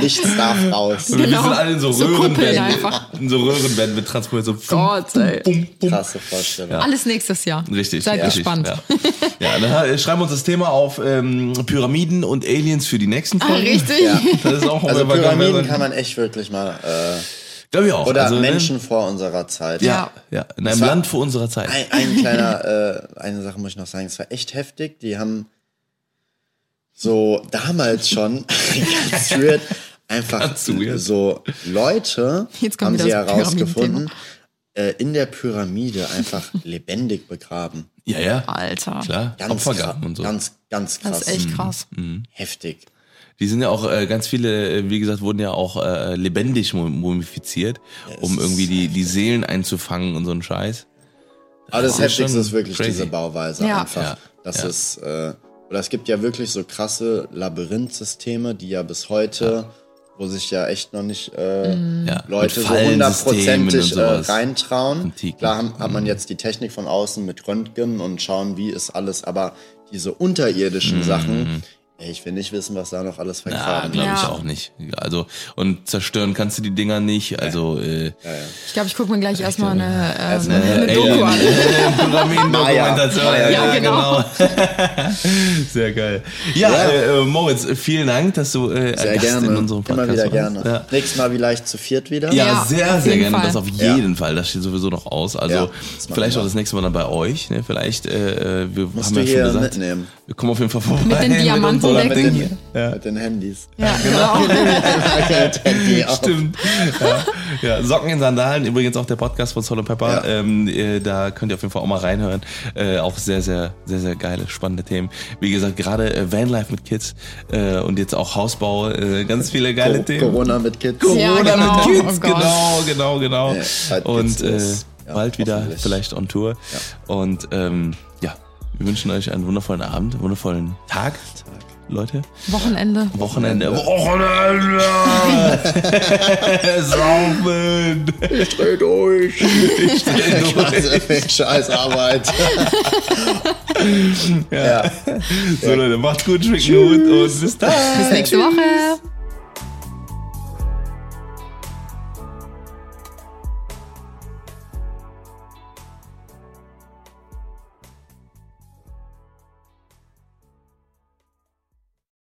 Nichts darf raus. Und Wir Genau. sind alle in so, So Röhrenbänden. In so Röhrenbänden mit transportiert so Gott, ey. bum, bum. Krasse Vorstellung. Alles nächstes Jahr. Richtig. Seid ja, gespannt. Richtig, ja, ja dann schreiben wir uns das Thema auf ähm, Pyramiden und Aliens für die nächsten Ah, Folgen. richtig. Ja. Das ist auch Also Pyramiden kann man echt wirklich mal äh, Glaube ich auch. Oder Also, ne? Menschen vor unserer Zeit. Ja, ja. In einem Land vor unserer Zeit. Ein, ein kleiner, äh, eine Sache muss ich noch sagen, es war echt heftig. Die haben so damals schon [LAUGHS] ganz weird einfach Ganz weird. so Leute haben sie herausgefunden, äh, in der Pyramide einfach [LAUGHS] lebendig begraben. Ja, ja. Alter. Klar. Ganz, Opfergaben und so. ganz, ganz krass. Das ist echt krass. heftig. Die sind ja auch, äh, ganz viele, äh, wie gesagt, wurden ja auch äh, lebendig mum- mumifiziert, um irgendwie die, die Seelen einzufangen und so ein Scheiß. Aber das ist Heftigste ist wirklich crazy. diese Bauweise Ja. einfach. Ja. Das Ja. ist, äh, oder es gibt ja wirklich so krasse Labyrinthsysteme, die ja bis heute, wo sich ja echt noch nicht äh, Ja. Leute so hundertprozentig und äh, reintrauen. Antiken. Klar haben, hat man jetzt die Technik von außen mit Röntgen und schauen, wie ist alles, aber diese unterirdischen Sachen, ey, ich will nicht wissen, was da noch alles Ja, vergraben glaube ich Ja. auch nicht. Also, und zerstören kannst du die Dinger nicht. Also, äh, Ich glaube, ich gucke mir gleich erstmal eine, äh, eine, eine Doku an. [LAUGHS] [LAUGHS] Pyramidendokumentation. Maya. Ja, genau. [LAUGHS] Sehr geil. Ja, Ja. Äh, äh, Moritz, vielen Dank, dass du äh, Sehr Gast gerne. in unserem Podcast Immer wieder warst. gerne. Ja. Nächstes Mal vielleicht zu viert wieder. Ja, Ja, sehr, sehr gerne. Fall. Das auf Ja. jeden Fall. Das steht sowieso noch aus. Also Ja, vielleicht auch das nächste Mal dann bei euch. Ne? Vielleicht, äh, wir Musst haben du ja hier schon gesagt, mitnehmen. Wir kommen auf jeden Fall vorbei. [LAUGHS] Mit den Diamanten unserem Mit den, mit den Handys. Ja, [LAUGHS] genau. [LAUGHS] Handy auf. Stimmt. Ja. ja, Socken in Sandalen, übrigens auch der Podcast von Solo Pepper. Ja. Ähm, äh, da könnt ihr auf jeden Fall auch mal reinhören. Äh, auch sehr, sehr, sehr, sehr geile, spannende Themen. Wie gesagt, gerade äh, Vanlife mit Kids äh, und jetzt auch Hausbau, äh, ganz viele geile Co- Themen. Corona mit Kids. Corona Ja, genau. mit Kids, Oh genau, genau, genau. Ja, und äh. Ja, bald wieder vielleicht on Tour. Und ähm, ja, wir wünschen euch einen wundervollen Abend, wundervollen Tag, Leute. Wochenende. Wochenende. Wochenende! [LAUGHS] Saufen! Ich dreh durch. Ich dreh durch. Scheiß Arbeit. ja. So Leute, macht's gut, schmeckt gut und bis dann. Bis nächste Woche.